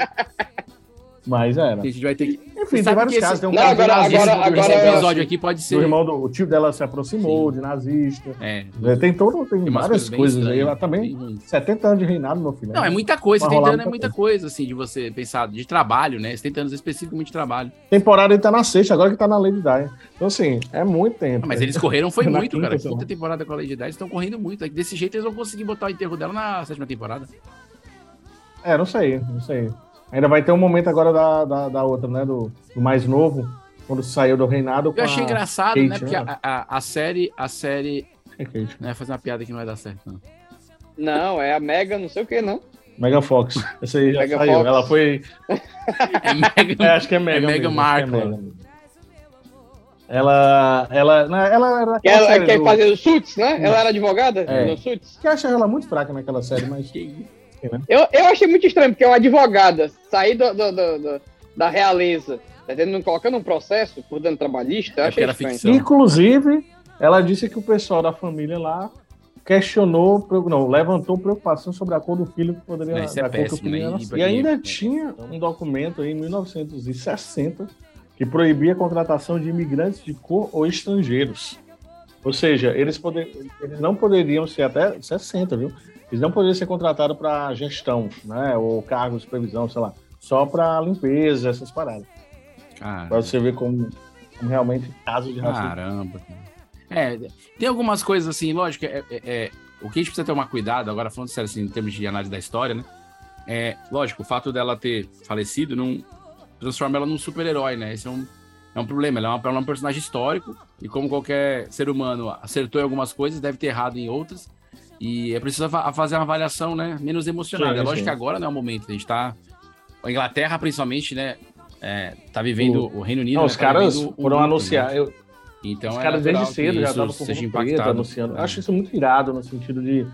Mas era. A gente vai ter que. Enfim, tem vários casos. esse- Tem um Não, caso agora- de agora- agora- irmão Esse episódio aqui pode ser. irmão do o tio dela se aproximou de nazista. É. É, Tem todo, tem Tem várias coisas aí. Ela também. bem ruins. 70 anos de reinado, meu filho. Não, é muita coisa. Vai 70 rolar anos é muita muita coisa, assim, de você pensar, de trabalho, né? 70 anos especificamente de trabalho. Temporada ele tá na sexta, agora que tá na Lady Di. Então, assim, é muito tempo. Ah, mas eles correram foi muito, quinta, cara. Quinta temporada com a Lady Di, eles estão correndo muito. Desse jeito eles vão conseguir botar o enterro dela na sétima temporada. É, não sei, não sei. Ainda vai ter um momento agora da, da, da outra, né? Do, do mais novo. quando saiu do reinado. Eu achei a engraçado, Kate, né? Porque a, a, a série. A série. É Kate. Não é fazer uma piada que não vai dar certo, não. Não, é a Mega, não sei o que, não. Mega Fox. Essa aí já Mega saiu. Fox. Ela foi. É Mega, É, acho que é Mega. é Mega que é mesmo. Ela. Ela. não, ela era. Que ela do- fazer o Suits, né? Ela era advogada É. no Suits. Que eu achei ela muito fraca naquela série, mas. Eu, eu achei muito estranho, porque é uma advogada sair do, do- do- do- da realeza, tá entendendo? colocando um processo por dano trabalhista, eu É achei estranho. Inclusive, ela disse que o pessoal da família lá questionou, não, levantou preocupação sobre a cor do filho que poderia Não, isso é péssimo, filho né? E- E ainda tinha um documento aí, em 1960 que proibia a contratação de imigrantes de cor ou estrangeiros. Ou seja, eles, poder, eles não poderiam ser até 60, viu? Eles não poderiam ser contratados para gestão, né? Ou cargos de supervisão, sei lá. Só para limpeza, essas paradas. Pra você ver como, como realmente caso de racismo. Caramba. cara. É, tem algumas coisas assim, lógico, é, é- é- o que a gente precisa tomar cuidado, agora falando sério, assim, em termos de análise da história, né? É, lógico, o fato dela ter falecido não transforma ela num super-herói, né? Esse é um, é um problema. Ela é, uma, ela é um personagem histórico e, como qualquer ser humano acertou em algumas coisas, deve ter errado em outras. E é preciso fa- fazer uma avaliação, né? Menos emocionada. Sim, é lógico que agora não é o momento. A gente tá. A Inglaterra, principalmente, né? É, tá vivendo o, Reino Unido. Não, né, os tá caras foram luto, anunciar. né? eu- Então os é caras desde cedo já estavam com seja preta impactado. anunciando. É. Eu acho isso muito irado no sentido de,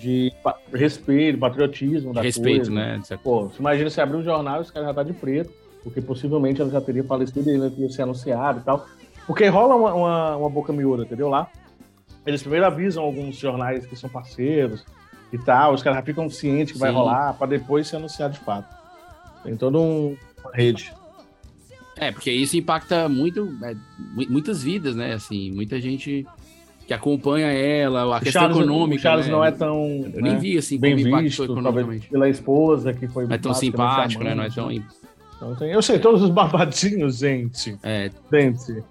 de respeito, patriotismo da Respeito, coisa. né? de Pô, você imagina você abrir um jornal e os caras já tá de preto, porque possivelmente ela já teria falecido e ele ia ser anunciado e tal. Porque rola uma, uma, uma boca miúda, entendeu? Lá. Eles primeiro avisam alguns jornais que são parceiros e tal, os caras já ficam cientes que vai Sim. rolar, pra depois ser anunciado de fato. Tem toda um- uma rede. É, porque isso impacta muito, é, mu- muitas vidas, né? Assim, muita gente que acompanha ela, a O questão Charles- econômica. O Charles né? não é tão Eu nem né, vi assim bem como visto, economicamente. pela esposa que foi Não é tão simpático, né? Não é tão. Então, tem- eu sei todos os babadinhos, gente. É. Gente.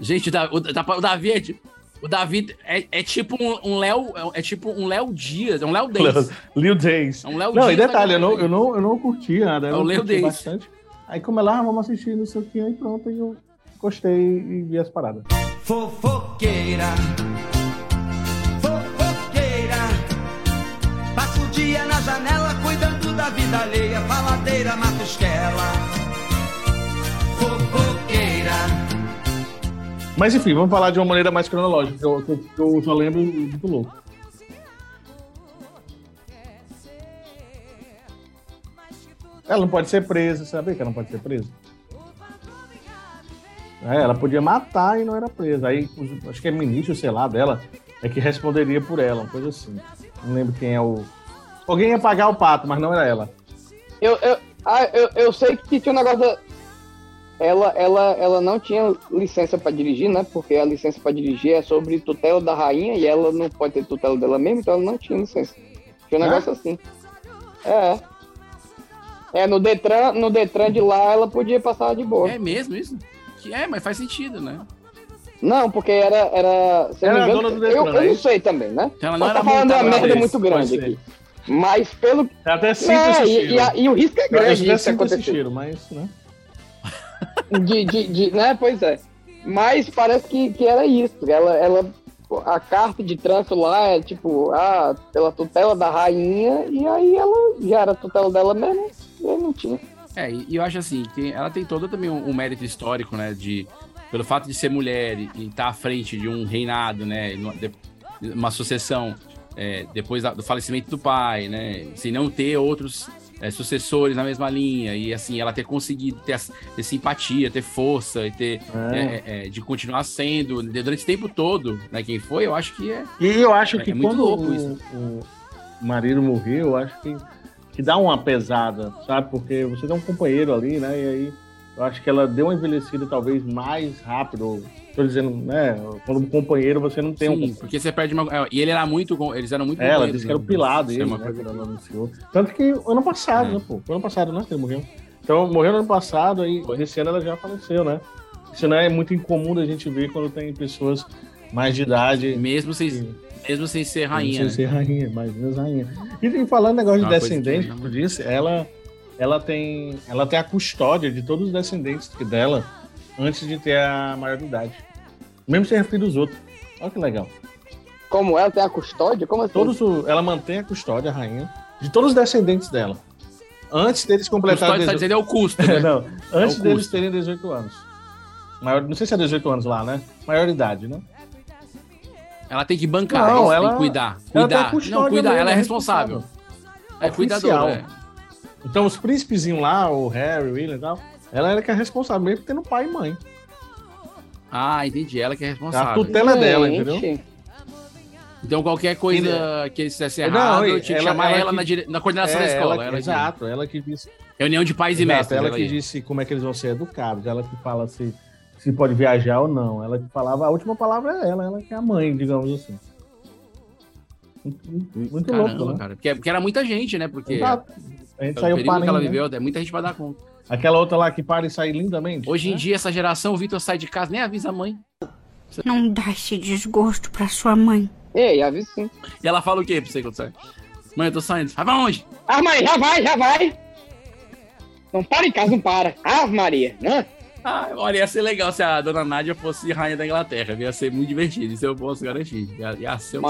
Gente, o, Da- o, Da- o Davi é, ti- o Davi é, é tipo um, um Léo. é- É tipo um Léo Dias, é um Léo Days. Lil Days. É um Léo Não, e Dias, detalhe, eu não, eu não, eu não curti nada. É Eu o Leo curti Days. bastante. Aí como ela, ah, vamos assistir, não sei o que, aí pronto, aí eu gostei e vi as paradas. Fofoqueira, fofoqueira. Passa o dia na janela cuidando da vida alheia. Faladeira, matusquela. Mas enfim, vamos falar de uma maneira mais cronológica, que eu, que eu- só lembro muito louco. Ela não pode ser presa, sabe que ela não pode ser presa? É, ela podia matar e não era presa. Aí, acho que é ministro, sei lá, dela, é que responderia por ela, uma coisa assim. Não lembro quem é o. Alguém ia pagar o pato, mas não era ela. Eu, eu, ah, eu, eu sei que tinha um negócio da... Ela, ela, ela não tinha licença pra dirigir, né? Porque a licença pra dirigir é sobre tutela da rainha e ela não pode ter tutela dela mesma, então ela não tinha licença. Tinha um É? negócio assim. É. É, no Detran, no Detran de lá ela podia passar de boa. É mesmo isso? Que é, mas faz sentido, né? Não, porque era. era se eu, Era a engano, dona do eu, Detran, eu é não isso? sei também, né? Então ela não era tá falando uma merda muito grande aqui. Mas pelo. Eu até sinto Não, esse e, e, e o risco é Eu grande até disso sinto esse acontecer. cheiro, mas, né? De, de, de- né? Pois é. Mas parece que, que era isso. Ela, ela, a carta de trânsito lá é tipo, ah, pela tutela da rainha, e aí ela já era tutela dela mesmo, e não tinha. É, e eu acho assim, que ela tem todo também um, um mérito histórico, né? De, pelo fato de ser mulher e estar à frente de um reinado, né? de- Uma sucessão é, depois da- do falecimento do pai, né? Sem não ter outros é, sucessores na mesma linha. E assim, ela ter conseguido ter, ter simpatia, ter força e ter. É. é, é, de continuar sendo durante esse tempo todo, né? Quem foi, eu acho que é. E eu acho É- que é muito quando louco o, o marido morreu, eu acho que, que dá uma pesada, sabe? Porque você tem um companheiro ali, né? E aí eu acho que ela deu uma envelhecida talvez mais rápido. Tô dizendo, né? Quando um companheiro você não tem um Sim, companheiro. porque você perde uma. é, E ele era muito. Eles eram muito. É, ela disse que era o né? pilar Isso é né? coisa-. Tanto que ano passado, É. né, pô? Foi ano passado, né? Que ele morreu. Então, morreu no ano passado, aí esse ano ela já faleceu, né? Isso não é muito incomum da gente ver quando tem pessoas mais de idade. Mesmo sem, mesmo sem ser rainha. Sem né? ser rainha, mais menos rainha. E, e falando negócio de Uma coisa descendente, como disse, ela, ela, tem, ela tem a custódia de todos os descendentes que dela antes de ter a maioridade. Mesmo sem referir dos outros. Olha que legal. Como ela tem a custódia? Como assim? Todos o- ela mantém a custódia, a rainha, de todos os descendentes dela. Antes deles completarem. Custódia tá dizendo é o custo, né? não, antes É o deles custo. terem 18 anos. Maior, não sei se é 18 anos lá, né? Maioridade, né? Ela tem que bancar, Não, isso, tem ela- que cuidar. ela Cuidar. custódia Não, cuidar, mesmo, ela é é responsável. É cuidadora. É. Então os príncipezinhos lá, o Harry, o William e tal, ela era que é responsável mesmo por tendo pai e mãe. Ah, entendi. Ela que é A responsável. tutela é dela, entendeu? Então qualquer coisa que eles Não, errado, e eu tinha que ela- chamar ela, ela que- na, dire... na coordenação É, da escola. ela- Ela exato, ela que disse. Reunião de pais e Exato, mestres. Ela ela que ia. disse como é que eles vão ser educados, ela que fala se, se pode viajar ou não. Ela que falava, a última palavra é ela, ela que é a mãe, digamos assim. Muito, muito Caramba, louco, né? cara. Porque, porque era muita gente, né? Porque Exato. A gente o saiu que ela né? viveu, é muita gente pra dar conta. Aquela outra lá que para e sai lindamente. Hoje né? em dia, essa geração, o Vitor sai de casa, nem avisa a mãe. Não dá esse desgosto pra sua mãe. Ei, aviso sim. E ela fala o quê pra você quando sai? Mãe, eu tô saindo. Vai pra onde? Ah, mãe, já vai, já vai. Não para em casa, não para. Ah, Maria, né? Ah, olha, ia ser legal se a dona Nádia fosse rainha da Inglaterra. Ia ser muito divertido, isso eu posso garantir. Ia, ia ser um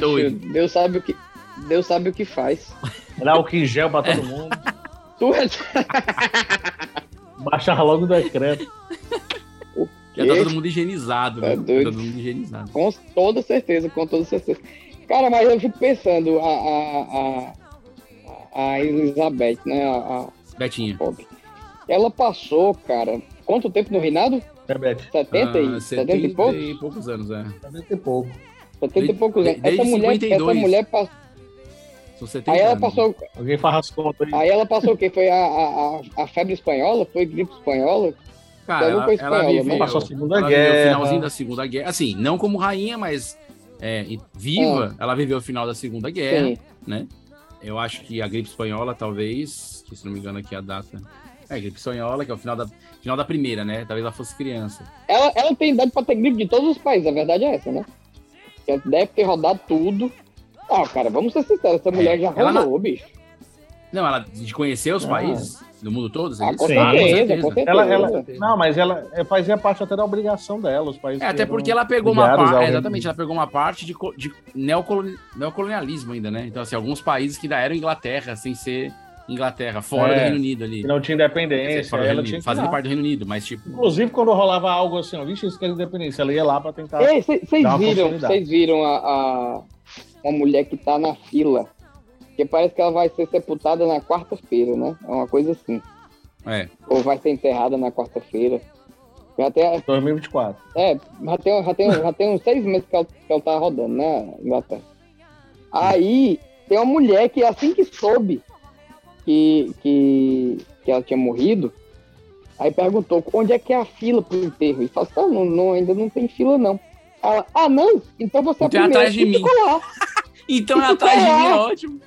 doido. Deus sabe o que, Deus sabe o que faz. Dá o que gel pra todo mundo. Tu é... Baixar logo o decreto. Já tá todo mundo higienizado, Tá né? doido. Todo mundo higienizado. Com toda certeza, com toda certeza. Cara, mas eu fico pensando, a, a, a, a Elizabeth, né? A, a Betinha. pobre. Ela passou, cara, quanto tempo no reinado? É, Beth. 70 e, Ah, 70 e poucos? e poucos anos, é. 70 e pouco. 70 e poucos anos. Desde Essa mulher, essa 52. mulher passou. São 70 Aí ela anos. passou. Alguém faz as contas aí. Aí ela passou o quê? Foi a, a, a, febre espanhola? Foi gripe espanhola? Cara, Ela ela, foi ela espanhola, viveu, né? Passou a Segunda ela viveu o Guerra. finalzinho da Segunda Guerra. Assim, não como rainha, mas é, viva, ela viveu o final da Segunda Guerra, Sim. né? Eu acho que a gripe espanhola, talvez, que se não me engano aqui a data... É, a gripe espanhola, que é o final da, final da primeira, né? Talvez ela fosse criança. Ela, ela tem idade pra ter gripe de todos os países, a verdade é essa, né? Ela deve ter rodado tudo. Ah, cara, vamos ser sinceros, essa mulher já ela rodou, bicho. Não, ela de conhecer os Ah. países do mundo todo, Ah, com Sim. certeza, com certeza. Ela, ela, não, mas ela é, fazia parte até da obrigação dela, os países. É, que até porque ela pegou uma parte. Reino exatamente, ela pegou uma parte de, de neocoloni- neocolonialismo ainda, né? Então, assim, alguns países que ainda eram Inglaterra, sem ser Inglaterra, fora É, do Reino Unido ali. Que não tinha dizer, independência, fora do ela Reino tinha que fazendo parte do Reino Unido, mas tipo. Inclusive, quando rolava algo assim, ó, vixe, isso quer independência, ela ia lá pra tentar. Vocês viram, vocês viram a, a- uma mulher que tá na fila? Que parece que ela vai ser sepultada na quarta-feira, né? É uma coisa assim. É. Ou vai ser enterrada na quarta-feira. Já tem, 2024. é, já tem, já tem, já tem uns seis meses que ela, que ela tá rodando, né, Inglaterra? Aí tem uma mulher que assim que soube que, que, que ela tinha morrido, aí perguntou onde é que é a fila pro enterro. E falou assim, "Ah, não, não, ainda não tem fila não. Ela, ah não? Então você é Então é primeira. atrás de E mim. ficou lá. Então é atrás de mim, é ótimo.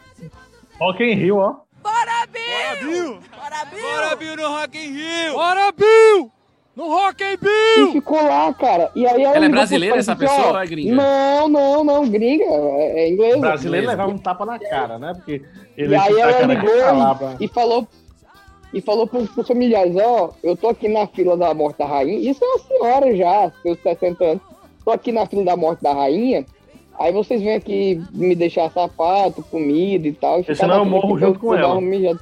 Rock in Rio, ó. Bora, Bill! Bora, Bill! Bora, Bill no Rock in Rio! Bora, Bill! No Rock in E Bill! ficou lá, cara. E aí Ela é ligou brasileira, essa e pessoa, ó, ou é gringa? Não, não, não, gringa. É, é inglesa. Brasileiro levava um tapa na cara, né? Porque E ele aí tá ela ligou e, e falou e falou pros, pros familiares, ó, eu tô aqui na fila da morte da rainha. Isso é uma senhora já, seus 60 anos. Tô aqui na fila da morte da rainha. Aí vocês vêm aqui me deixar sapato, comida e tal. e Porque ficar senão na eu fila morro que junto com ela.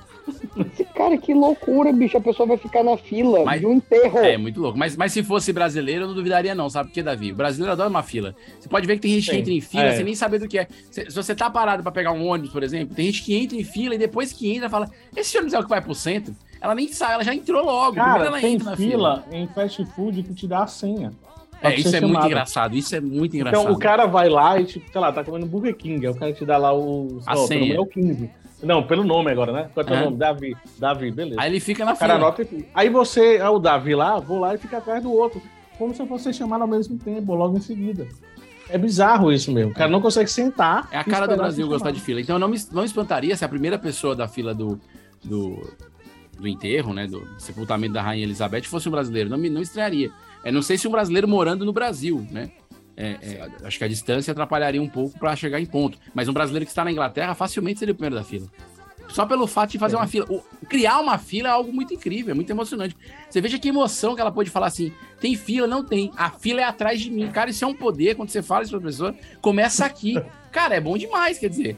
Esse cara, que loucura, bicho. A pessoa vai ficar na fila Mas- de um enterro. É, muito louco. Mas, mas se fosse brasileiro, eu não duvidaria, não, sabe por quê, Davi? O brasileiro adora uma fila. Você pode ver que tem gente que Sim, entra em fila é. sem nem saber do que é. Se, se você tá parado pra pegar um ônibus, por exemplo, tem gente que entra em fila e depois que entra, fala: esse ônibus é o que vai pro centro? Ela nem sai, ela já entrou logo. Primeiro Cara, ela tem entra na fila em fast food que te dá a senha. É, isso é muito engraçado. Isso é muito engraçado. Então o cara vai lá e, tipo, sei lá, tá comendo Burger King, aí o cara te dá lá o. A pelo senha. é o 15. Não, pelo nome agora, né? Qual é o É. nome? Davi. Davi, beleza. Aí ele fica na o cara fila. anota e. Aí você, é o Davi lá, vou lá e fica atrás do outro. Como se fosse chamado ao mesmo tempo, logo em seguida. É bizarro isso mesmo. O cara não consegue sentar. É a cara do Brasil gostar de fila. Então não me, não me espantaria se a primeira pessoa da fila do, do, do enterro, né? Do sepultamento da Rainha Elizabeth fosse um brasileiro. Não me não estranharia. É, não sei se um brasileiro morando no Brasil, né? É, é, acho que a distância atrapalharia um pouco para chegar em ponto. Mas um brasileiro que está na Inglaterra facilmente seria o primeiro da fila. Só pelo fato de fazer uma fila. O- criar uma fila é algo muito incrível, é muito emocionante. Você veja que emoção que ela pode falar assim: tem fila? Não tem. A fila é atrás de mim. Cara, isso é um poder quando você fala isso pra pessoa. Começa aqui. Cara, é bom demais, quer dizer.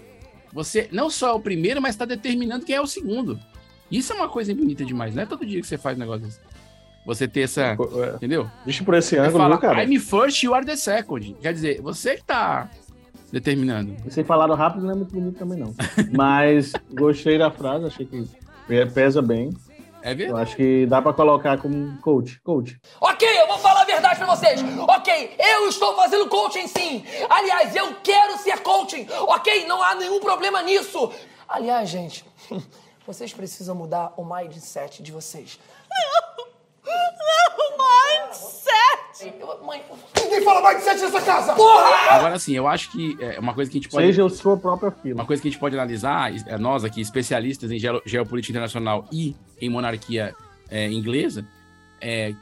Você não só é o primeiro, mas tá determinando quem é o segundo. Isso é uma coisa bonita demais. Não é todo dia que você faz um negócio desse. Você ter essa. Entendeu? Visto por esse ângulo, fala, viu, cara? I'm first, you are the second. Quer dizer, você que tá determinando. Vocês falaram rápido, não é muito bonito também, não. Mas gostei da frase, achei que pe- pesa bem. É verdade. Eu acho que dá pra colocar como coach. Coach. Ok, eu vou falar a verdade pra vocês. Ok, eu estou fazendo coaching sim. Aliás, eu quero ser coaching. Ok, não há nenhum problema nisso. Aliás, gente, vocês precisam mudar o mindset de vocês. Mindset! Mãe, Ninguém fala mindset nessa casa! Porra! Agora, assim, eu acho que é uma coisa que a gente pode. Seja sua própria fila. Uma coisa que a gente pode analisar, é, nós aqui, especialistas em geo- geopolítica internacional e em monarquia é, inglesa, é,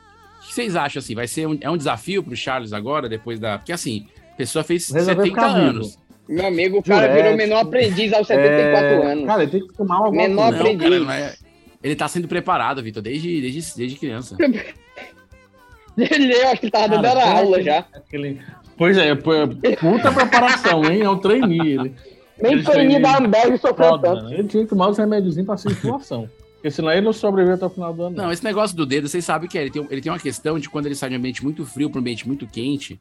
o que vocês acham assim? Vai ser um, é um desafio pro Charles agora, depois da. Porque assim, a pessoa fez Resolveu 70 ficar vivo. anos. Meu amigo, o cara Jurete. virou menor aprendiz aos 74 É, anos. Cara, ele tem que tomar uma Menor Não, aprendiz. cara, não é- Ele tá sendo preparado, Vitor, desde, desde, desde criança. Ele, eu acho que ele tava dando Cara, aula aquele- já. aquele- Pois é, puta preparação, hein? É um trainee. Ele, Nem treininho da Amberg sofreu foda, tanto. né? Ele tinha que tomar os remédiozinhos pra circulação. Porque senão ele não sobrevive até o final do ano. Não, esse negócio do dedo, vocês sabem que é. Ele tem, ele tem uma questão de quando ele sai de um ambiente muito frio para um ambiente muito quente,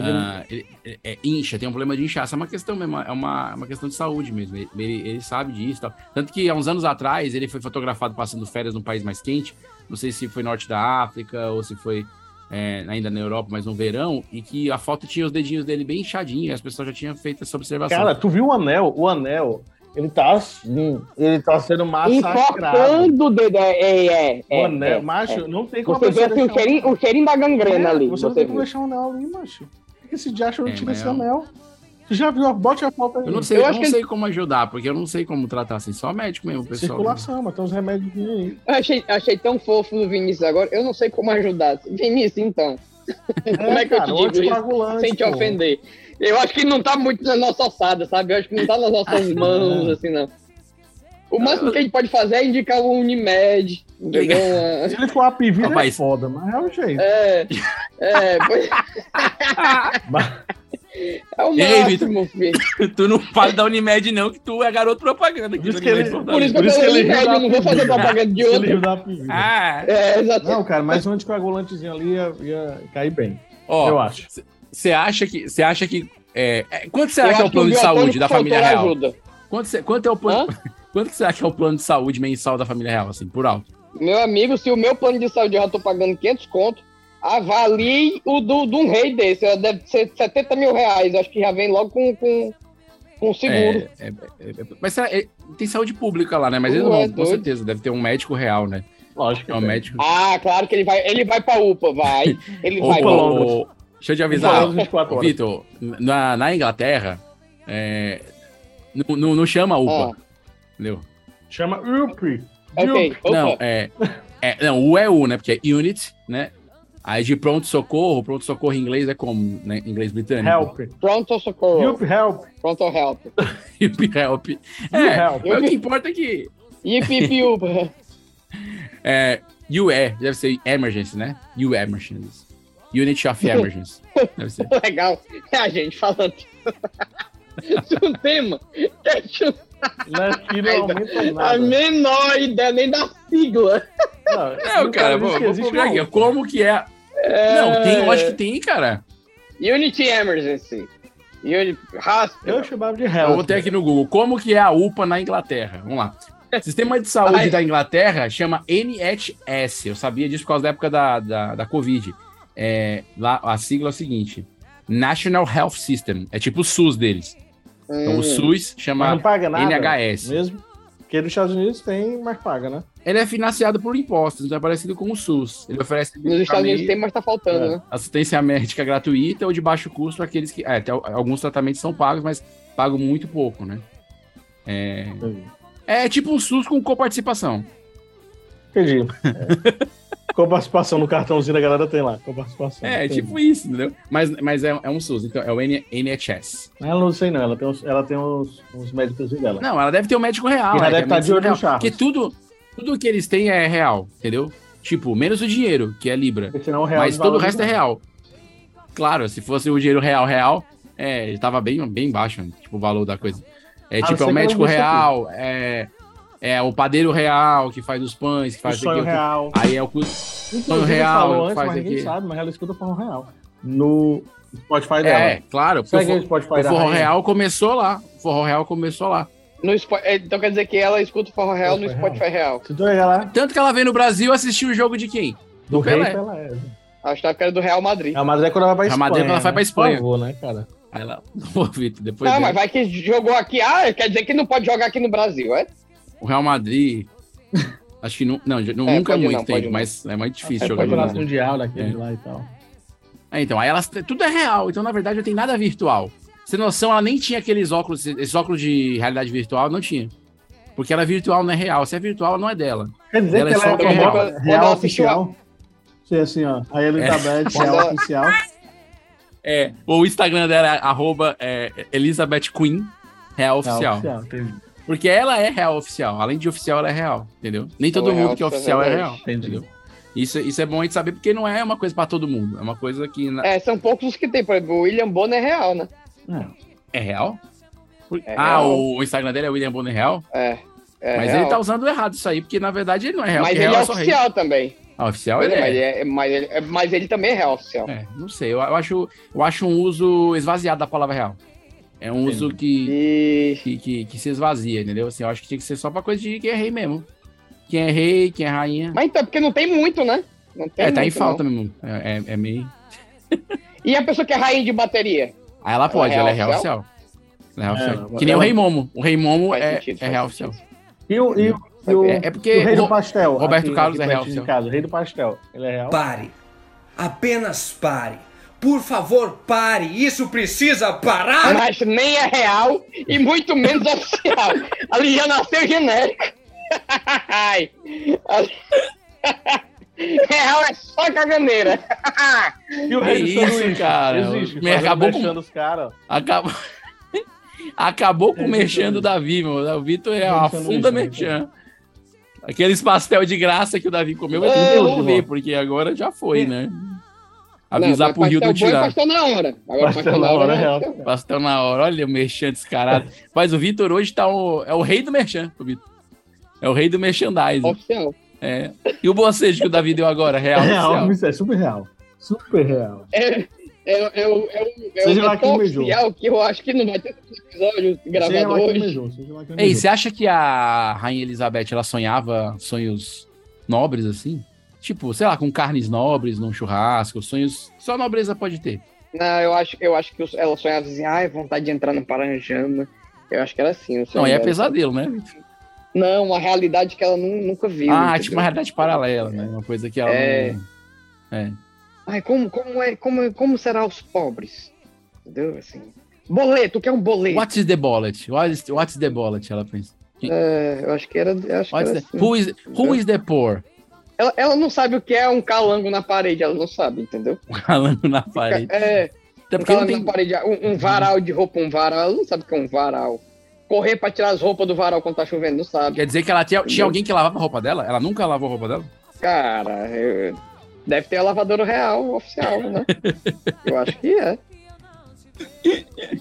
ah, ele, é, é, incha, tem um problema de inchaço. É uma questão mesmo, é uma, é uma questão de saúde mesmo. Ele, ele- ele sabe disso e tal. Tanto que há uns anos atrás ele foi fotografado passando férias num país mais quente. Não sei se foi norte da África ou se foi é, ainda na Europa, mas no verão, e que a foto tinha os dedinhos dele bem inchadinhos, e as pessoas já tinham feito essa observação. Cara, tu viu o anel? O anel, ele tá assim, ele tá sendo massacrado. Enforcando o dedo. É, é, é, O anel, é, macho, é. não tem como Você vê assim, o cheirinho, o cheirinho da gangrena É, ali. Você não Você tem como deixar o anel ali, macho. Que esse diacho não É, tira esse é anel? Tu já viu? Bote a foto aí. Eu não sei, Eu não sei como ajudar, porque eu não sei como tratar assim. Só médico mesmo, pessoal. Circulação, mas tem uns remédios aí. Eu achei, achei tão fofo no Vinícius agora. Eu não sei como ajudar. Vinícius, então. como é que cara, eu te digo isso? Sem te pô. ofender. Eu acho que não tá muito na nossa ossada, sabe? Eu acho que não tá nas nossas mãos, assim, não. O máximo que a gente pode fazer é indicar o Unimed, entendeu? Se ele for a pivida, é Rapaz. foda, mas é o jeito. É, é, pois... é o Ei, máximo, filho. tu não fala da Unimed, não, que tu é garoto propaganda aqui Por isso que ele- Fortaleza. Por isso que eu falei Unimed, eu não vou fazer propaganda de outro. Ah, É, exato. Não, cara, mas um anticoagulantezinho ali ia, ia cair bem. ó, eu acho. Você acha que. Você acha que. É, é, quanto Eu será que é o plano de saúde da família real? ajuda. Quanto, cê- quanto é o plano. Quanto que você acha que é o plano de saúde mensal da família real, assim, por alto? Meu amigo, se o meu plano de saúde eu já tô pagando 500 conto, avalie o do, de um rei desse. Deve ser 70 mil reais. Acho que já vem logo com, com, com seguro. É, é, é, é, mas será- é, tem saúde pública lá, né? Mas eles Ué, vão, com doido. certeza, deve ter um médico real, né? Lógico É um médico. Ah, claro que ele vai, ele vai pra UPA, vai. Ele vai. Opa, pra ô, UPA. deixa eu te avisar, Longas 24 ô, horas. Vitor, na, na Inglaterra, é, não, não, não chama UPA, entendeu? Chama UP. Não, é, é. Não, o é U, né? Porque é unit, né? Aí de pronto-socorro, pronto-socorro em inglês é como, né? Em inglês britânico. Help. Pronto socorro. UP help. Pronto help. Help. help. É, help. mas o que importa é que Ip, ip, UPA. é, UE, deve ser emergency, né? UE emergency. Unit of emergency. Deve ser. Legal. É a gente falando. Isso é um tema. que a gente Não aumenta A nada. menor ideia nem da sigla. Não, cara, diz vou, que vou existe procurar aqui. Como que é? Não, tem, eu acho que tem, cara. Unity Emergency. Unity Hospital. Eu chamava de Eu help. botei aqui no Google. Como que é a UPA na Inglaterra? Vamos lá. Sistema de saúde Ai. da Inglaterra chama NHS. Eu sabia disso por causa da época da, da, da Covid. É, lá, a sigla é o seguinte: National Health System. É tipo o SUS deles. Então Hum. o SUS Mas chama não paga nada. NHS. Mesmo. Porque nos Estados Unidos tem, mas paga, né? Ele é financiado por impostos, então é parecido com o SUS. Ele oferece Nos Estados Unidos tem, mas tá faltando, É. né? assistência médica gratuita ou de baixo custo para aqueles que. É, alguns tratamentos são pagos, mas pagam muito pouco, né? É, é tipo um SUS com coparticipação. Entendi. Com participação no cartãozinho da galera tem lá. Com participação. É, Tem. tipo isso, entendeu? Mas, mas é, é um SUS, então é o N- NHS. Ela não sei não, ela tem uns, ela tem uns, uns médicos dela. Não, ela deve ter um médico real. Ela é, deve é estar de medicina olho no. Charles. Porque tudo, tudo que eles têm é real, entendeu? Tipo, menos o dinheiro, que é Libra. Senão o real Mas todo o resto é real. Claro, se fosse o dinheiro real, real, é, ele tava bem, bem baixo, tipo, o valor da coisa. É Ah, tipo, é o médico real, é, é o padeiro real que faz os pães, que O faz isso sonho aqui, real. Aí é o cu- sonho real, falou antes, faz mas ninguém aqui. sabe, mas ela escuta forró real. No Spotify dela. É, claro, Segue o, o Spotify o forró real começou lá. O forró real começou lá. No é, então quer dizer que ela escuta o forró real no Spotify real. Olhar lá, Tanto que ela veio no Brasil assistir o jogo de quem? do rei Pelé. Pelé. Achava que era do Real Madrid. A Madrid é quando ela vai pra A Espanha. Madrid é quando ela vai né? pra Espanha. Por favor, né, cara? Aí ela, Ô, Vitor, depois Não, dele. mas vai que jogou aqui. Ah, quer dizer que não pode jogar aqui no Brasil, é? O Real Madrid. Acho que não, não, não- É, nunca é muito não, tempo, não. mas é muito difícil É jogar no Brasil. mundial daquele É. lá e tal. É, então, aí elas tudo é real, então na verdade não tem nada virtual. Sem noção, ela nem tinha aqueles óculos, esses óculos de realidade virtual, não tinha. Porque ela é virtual, não é real. Se é virtual, não é dela. Quer dizer Ela que é ela só é é real, real. real, oficial? Sim, assim, ó. A Elizabeth, Quando real oficial. É, o Instagram dela é arroba, é, Elizabeth Queen, real oficial. Real entendi. Porque ela é real oficial. Além de oficial, ela é real, entendeu? Nem todo é mundo que é é oficial é real, entendeu? Isso, isso é bom a gente saber, porque não é uma coisa pra todo mundo. É uma coisa que... na- É, são poucos os que tem. Por exemplo, o William Bonner é real, né? É real? É ah, real. o, o Instagram dele é William Bonner Real? É. é Mas real. ele tá usando errado isso aí, porque na verdade ele não é real. Mas ele real é rei. oficial também. Ah, oficial Mas ele ele é. é, mas, ele, é- mas ele também é real oficial. É, não sei, eu, eu acho, eu acho um uso esvaziado da palavra real. É um uso que, que, que, que se esvazia, entendeu? Assim, eu acho que tinha que ser só pra coisa de quem é rei mesmo. Quem é rei, quem é rainha. Mas então, porque não tem muito, né? Não tem é, tá em muito, falta não. mesmo. É, é- é meio. E a pessoa que é rainha de bateria? Aí ela pode, Ela é é real oficial? é real É, oficial. que nem o ela- Rei Momo. O Rei Momo Faz é, sentido, é real oficial. E o, e, o- e o, É- é porque e o rei o do pastel. Roberto aqui- Carlos aqui é real oficial. o rei do pastel. Ele é real? Pare. Apenas pare. Por favor, pare. Isso precisa parar. Mas nem é real e muito menos oficial. Ali já nasceu genérico. Real é só caganeira. E o rei isso, sanduíche? cara? Existe. Me acabou com- mexendo os caras. Acabou. Acabou com o merchan do Davi, meu. O Vitor é uma funda merchan. Aqueles pastel de graça que o Davi comeu, vai ter É, que eu devolver, vou. porque agora já foi, né? Avisar pro pastel não bom é tirar. pastel na hora. Agora pastel, na hora é real. Pastel na hora, olha o merchan descarado. Mas o Vitor hoje tá o, é o rei do merchan, o Vitor. É o rei do merchandising. Oficial. É. E o bocejo que o Davi deu agora? Real, real, oficial. isso é super real. Super real. É, é, é, o- é, o- é, Seja o- lá é oficial que eu acho que não vai ter episódio Seja gravado quem hoje. beijou, seja lá quem Ei, você acha que a Rainha Elizabeth ela sonhava sonhos nobres assim? Tipo, sei lá, com carnes nobres num churrasco, sonhos. Só nobreza pode ter. Não, eu acho, eu acho que ela sonhava assim, ai, vontade de entrar no Paranjama. Eu acho que era assim. Não, aí é pesadelo, né? Não, uma realidade que ela nu- nunca viu. Ah, entendeu? tipo uma realidade paralela, né? Uma coisa que ela É. não. É. Ai, como, como, é, como, como será os pobres? Entendeu? Assim. Boleto, o que é um boleto? What is the bullet? What is, what is the bullet? Ela pensa. É, eu acho que era. Acho que era the, assim. who, is, who is the poor? Ela, ela não sabe o que é um calango na parede, ela não sabe, entendeu? Falando na parede. É, Até um calango tem. na parede, um, um varal de roupa, um varal, ela não sabe o que é um varal. Correr pra tirar as roupas do varal quando tá chovendo, não sabe. Quer dizer que ela tinha, tinha alguém que lavava a roupa dela? Ela nunca lavou a roupa dela? Cara, eu- deve ter a lavadora real, oficial, né? eu acho que é.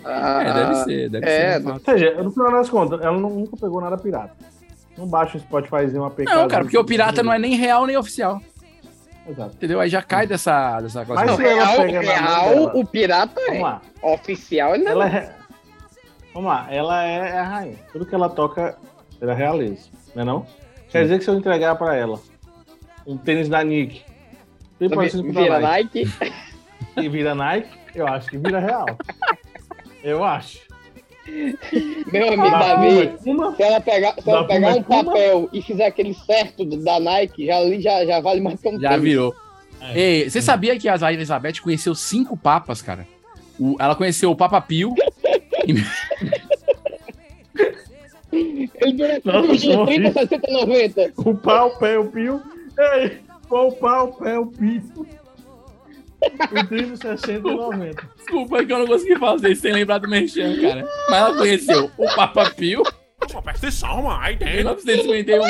Ah, É, deve ser, deve é, ser. um Ou seja, no final das contas, ela nunca pegou nada pirata. Não baixa o Spotifyzinho uma APK. Não, cara, porque o pirata não é nem real nem oficial. Exato. Entendeu? Aí já cai dessa, dessa Mas Não, se ela real, real o pirata é. Vamos lá. Oficial, ele não Ela é. é... Vamos lá, ela é a rainha. Tudo que ela toca, ela realiza. Não é não? Quer dizer que se eu entregar pra ela um tênis da Nike, bem parecido com o da Vira Nike, Nike. e vira Nike, eu acho que vira real. Eu acho. Meu amigo Da Davi, Puma, se ela pegar, se ela pegar Puma um Puma? papel e fizer aquele certo da Nike, já ali já, já vale mais que um Já tênis. virou. É. Ei, você sabia que a Rainha Elizabeth conheceu cinco papas, cara? O- ela conheceu o Papa Pio. Ele um dia horrível. 30, 60, 90. o pau, o pé, o pio. Ei, o pé, o piso. Entre os 60 e 90. Desculpa que eu não consegui fazer isso sem lembrar do Merchan, cara. Mas ela conheceu o Papa Pio. Presta atenção, aí Em dentro. 1951.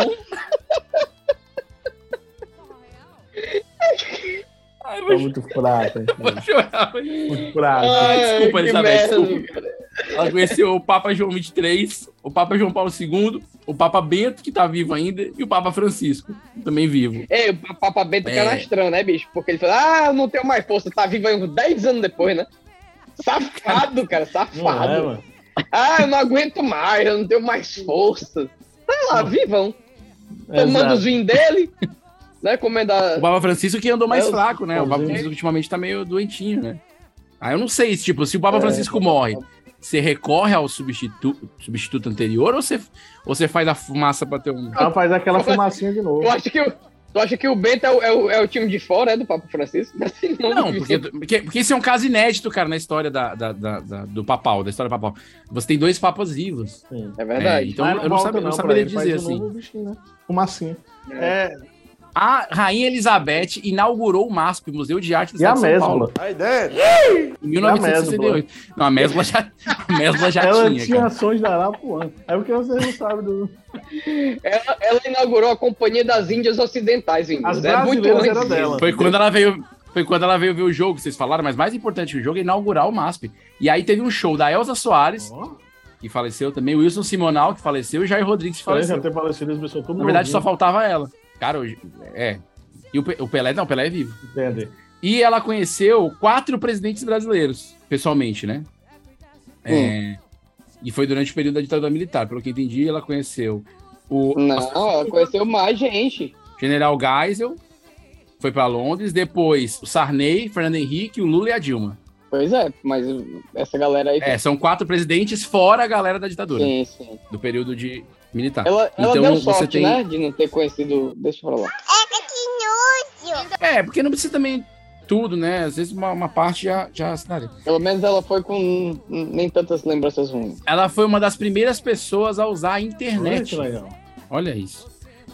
Ai, Tá muito fraco, vou chorar. Muito fraco. Ai, desculpa, Elizabeth, merda, desculpa. Ela conheceu o Papa João XXIII, o Papa João Paulo II, o Papa Bento, que tá vivo ainda, e o Papa Francisco, também vivo. É, o Papa Bento É. canastrão, né, bicho? Porque ele falou, ah, não tenho mais força, tá vivo aí uns 10 anos depois, né? Safado, cara, é, safado. mano. ah, eu não aguento mais, eu não tenho mais força. Tá lá, vivão. Tomando Exato. os vinhos dele, né? Comendo a... O Papa Francisco que andou mais É, fraco, né? O Papa. Francisco ultimamente tá meio doentinho, né? Ah, eu não sei, se, tipo, se o Papa É. Francisco morre, você recorre ao substituto, substituto anterior ou você, ou você faz a fumaça pra ter um... Ela faz aquela fumacinha de novo. Tu acha que o, tu acha que o Bento é o, é o, é o time de fora, é, do Papa Francisco? Assim, Não, porque, porque, porque isso é um caso inédito, cara, na história da, da- da- da- do papal, da história papal. Você tem dois papas vivos. Sim. É verdade. É, então eu não, eu não pra saberia dizer assim. o bichinho, né? Fumacinha. É, A Rainha Elizabeth inaugurou o MASP, Museu de Arte da e a cidade de São mesma. Paulo, Aí dentro. em 1968. Não, a Mesbla já, a Mesbla já Ela tinha, tinha cara. ações da Arapuã. É porque você não sabe do. Ela, ela inaugurou a Companhia das Índias Ocidentais, Índias. As é muito antes era dela. Foi quando ela veio. Foi quando ela veio ver o jogo, vocês falaram, mas mais importante que o jogo é inaugurar o MASP. E aí teve um show da Elza Soares, que faleceu também, o Wilson Simonal, que faleceu, e o Jair Rodrigues, que faleceu. já ter falecido as pessoas tudo Na verdade, só faltava ela. Cara, hoje. É. E o, Pe- o Pelé, não, o Pelé é vivo. Entende? E ela conheceu quatro presidentes brasileiros, pessoalmente, né? É, e foi durante o período da ditadura militar. Pelo que entendi, ela conheceu o Não, ela conheceu mais gente. general Geisel, foi pra Londres, depois o Sarney, Fernando Henrique, o Lula e a Dilma. Pois é, mas essa galera aí. É, são quatro presidentes fora a galera da ditadura, Sim, sim. do período de militar. Ela, ela Então, deu você sorte, tem- né? De não ter conhecido. Deixa pra lá. É, porque não precisa também tudo, né? Às vezes uma, uma parte já, já assinaria. Pelo menos ela foi com nem tantas lembranças ruins. Ela foi uma das primeiras pessoas a usar a internet. legal. Olha isso.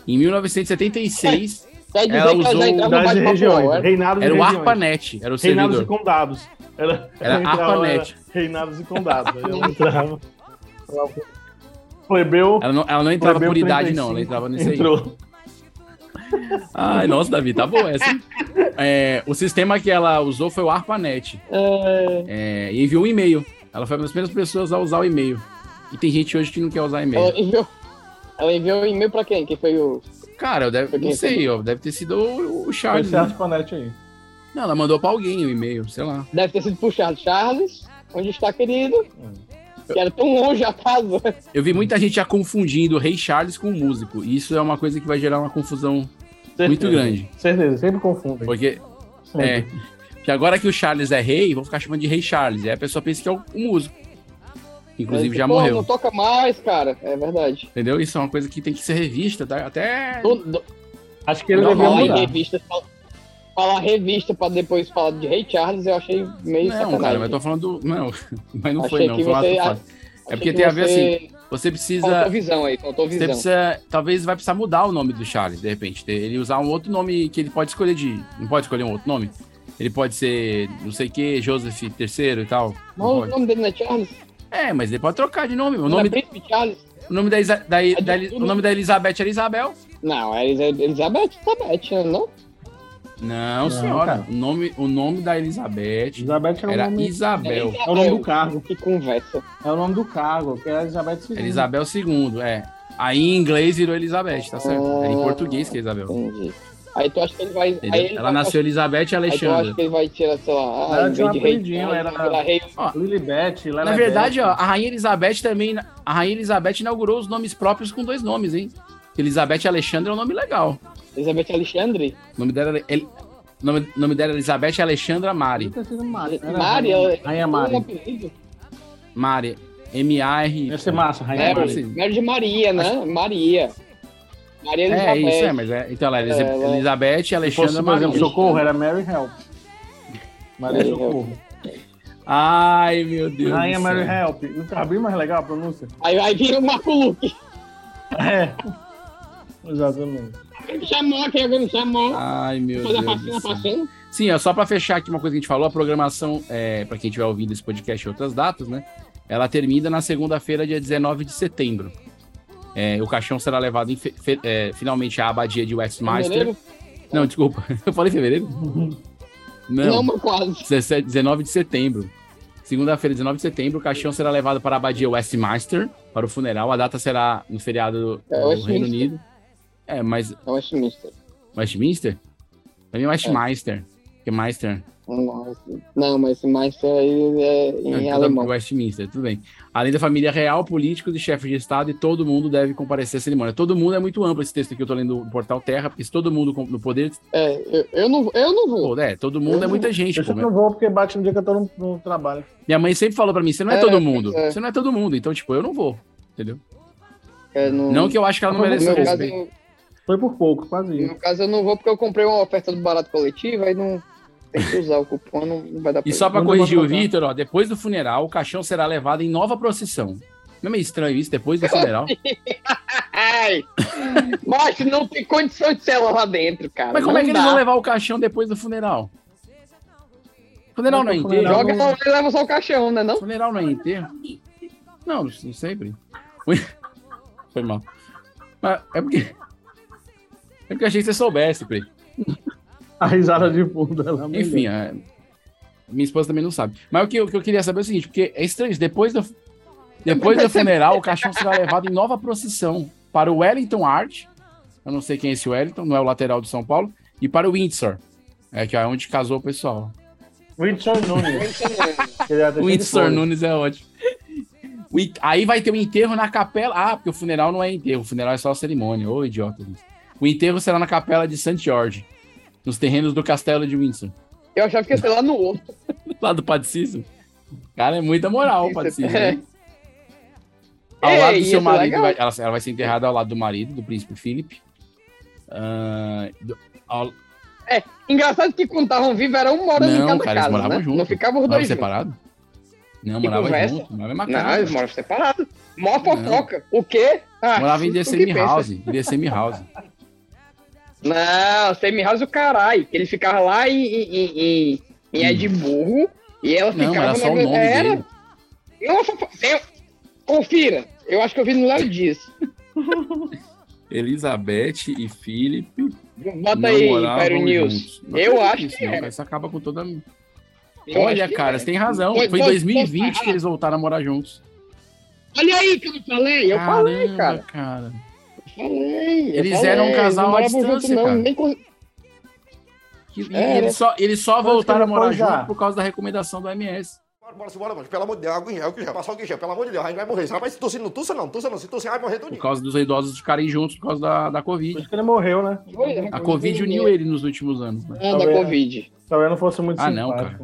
Em 1976, Quer dizer Ela que ela usou já regiões. UOL, é? Reinados era e o regiões. ARPANET, era o Reinados e servidor. condados. Ela, Era ela entrava, ARPANET. era Reinados e condados. Aí ela entrava. Plebeu. Ela não, ela não entrava plebeu por idade, 35, não. Ela entrava nesse aí. entrou. Ai, nossa, Davi, tá bom essa. hein? É, o sistema que ela usou foi o ARPANET. É, É, e enviou um e-mail. Ela foi uma das primeiras pessoas a usar o e-mail. E tem gente hoje que não quer usar e-mail. ela enviou. Ela enviou um e-mail pra quem? Quem foi o. Cara, eu deve, não sei, ó, deve ter sido o, o Foi Charles. esse né? Arpanete aí. Não, ela mandou pra alguém o e-mail, sei lá. Deve ter sido puxado. Charles, onde está, querido? Que era tão longe a casa. Eu vi muita gente já confundindo o Rei Charles com o músico. E isso é uma coisa que vai gerar uma confusão muito Certeza. grande. Certeza, sempre confundem. Porque, Sempre. é, que agora que o Charles é rei, vão ficar chamando de Rei Charles. E aí a pessoa pensa que é o, o músico. Inclusive já Pô, morreu. Não toca mais, cara. É verdade. Entendeu? Isso é uma coisa que tem que ser revista, tá? Até. Tudo- Acho que ele Não, devia mudar. revista, fal- falar revista pra depois falar de Rei Charles, eu achei meio Não, sacanagem. cara, mas eu tô falando do. Não, mas não Achei foi, não. Foi você- a-. É porque que tem a ver você- assim. Você precisa. Faltou visão aí, faltou Você visão. precisa. Talvez vai precisar mudar o nome do Charles, de repente. Ele usar um outro nome que ele pode escolher de. Não pode escolher um outro nome? Ele pode ser, não sei o que, Joseph III e tal. Não Mas o nome dele não é Charles? É, mas ele pode trocar de nome. O Não nome, é Príncipe Charles? o nome da, Isa- da, de da- o nome da Elizabeth era Isabel? Não, é Elizabeth, Elizabeth, não? Não, Não, senhora. cara. O nome, o nome da Elizabeth Elizabeth era, era o nome, Isabel. é o nome do cargo. Que conversa. É o nome do cargo, que é Elizabeth II. Elizabel II, é. Aí em inglês virou Elizabeth, tá certo? Era em Ah, português que é Isabel. Entendi. Aí tu acha que ele vai. Ele Ela vai- nasceu Elizabeth e Aí tu acha que ele vai tirar, sei lá, ah, Ela tinha um apelidinho, Charles, era- rei. Ó, Lilibet, Na verdade, ó, a Rainha Elizabeth também. A Rainha Elizabeth inaugurou os nomes próprios com dois nomes, hein? Elizabeth e Alexandra é um nome legal. Elizabeth Alexandre? O nome dela é. El... o Nome, nome dela é Elizabeth Alexandra Mari. Mari, Mari, ela Rainha Mari. apelido. Mari. M-A-R. Ia ser massa, Rainha Mary, Mari. Mary de Maria, né? Maria. Maria É Elizabeth. isso, é, mas é. Então ela é Eliza- Ela- Elizabeth e Se fosse, Alexandra por exemplo, Maria. Socorro, era Mary Help. Maria Socorro. Ai, meu Deus. Rainha Mary. Help. Não tá bem mais legal a pronúncia? Aí, aí vira o Marco Luque. É. Exatamente. Chamou, que alguém me chamou. Ai, meu Fazer a Deus. do céu. faxina. Sim, ó, só pra fechar aqui uma coisa que a gente falou, a programação, é, para quem estiver ouvindo esse podcast em outras datas, né? Ela termina na segunda-feira, dia 19 de setembro. É, o caixão será levado em fe- fe- é, finalmente à abadia de Westminster. Fevereiro? Não, desculpa. Eu falei fevereiro? Não, mas quase. 17, 19 de setembro. Segunda-feira, 19 de setembro, o caixão será levado para a abadia Westminster para o funeral. A data será no feriado É, do. Reino Unido. É, mas. É Westminster. Westminster? Pra mim é Westminster. Que é Meister. Não, mas esse Meister aí é em Não, então, alemão. Westminster, tudo bem. Além da família real, políticos e chefes de Estado, e todo mundo deve comparecer à cerimônia. Todo mundo é muito amplo esse texto aqui, eu tô lendo do Portal Terra, porque se todo mundo com- no poder. É, eu, eu não, eu não vou. Pô, é, todo mundo Eu é muita não- gente, Eu pô. sempre não vou porque bate no dia que eu tô no, no trabalho. Minha mãe sempre falou pra mim: você não é, É, todo mundo. é. Você não é todo mundo. Então, tipo, eu não vou. Entendeu? É, no, Não que eu acho que ela não merece meu o caso, respeito. Foi por pouco, quase No isso. caso, eu não vou porque eu comprei uma oferta do barato coletivo, aí não tem que usar o cupom, não, não vai dar pra E só pra Não corrigir o. Vitor, ó, depois do funeral, o caixão será levado em nova procissão. Não é meio estranho isso, depois do funeral? Ai! Mas não tem condição de ser lá dentro, cara. Mas como Não é que eles dá. vão levar o caixão depois do funeral? Funeral não é enterro? Joga lá e leva só o caixão, né? Não? Funeral não é enterro? Não, não sempre. Foi mal. Mas é porque. É porque eu achei que você soubesse, Pri. A risada de fundo ela melhor. Enfim, a- minha esposa também não sabe. Mas o que, eu- o que eu queria saber é o seguinte, porque é estranho, isso, depois do, depois do funeral, o caixão será levado em nova procissão para o Wellington Art, eu não sei quem é esse Wellington, não é o lateral do São Paulo, e para o Windsor, é que é onde casou o pessoal. Whindersson Nunes. É Windsor flores. Nunes é ótimo. Aí vai ter o enterro na capela. Ah, porque o funeral não é enterro, o funeral é só cerimônia. Ô, idiota. O enterro será na capela de St. George, nos terrenos do castelo de Windsor. Eu achava que ia ser lá no outro. Lá do Padre Cícero. Cara, é muita moral, o Padre Cícero. É. né? Ao lado do Ei, seu marido, vai- ela, ela vai ser enterrada ao lado do marido, do príncipe Philip. Ah, do- ao- É, engraçado que quando estavam vivos era um morando em não, cada cara, eles casa, moravam né? juntos. Não ficavam os Moravam dois separados? Não, moravam juntos, mesma Não, casa. eles moram separados. Mó fofoca. O quê? Ah, Morava em DCM. House. Em DCM House. Não, Semi House o caralho. Ele ficava lá em, em, em, em Edimburgo e ela Hum. Não, ficava era só o na- nome era. dele. Eu, eu, confira. Eu acho que eu vi no Léo Dias. Elizabeth e Philip. Bota aí, Pyro News. Eu acho nisso, que não, é. Isso acaba com toda. Eu Olha, cara, é. você tem razão. Foi- Foi em foi- 2020 foi- que eles voltaram a morar juntos. Olha aí que eu não falei. Eu falei, Caramba, cara. cara. Falei. Eles falei, eram um casal à distância, junto, não, cara. nem com- Que- e É, eles só, eles só voltaram a morar junto por causa da recomendação do MS. Bora, bora, bora, bora. Pelo amor de Deus. Passar álcool em gel, pelo amor de Deus, a gente vai morrer. Rapaz, se tossir, não tussa não, tussa não. Se tossir, vai morrer Por tudinho. causa dos idosos ficarem juntos por causa da, da Covid. Por isso que ele morreu, né? A Covid uniu ele nos últimos anos. Né? Ah, da Talvez- Covid. Talvez não fosse muito Ah, não, cara.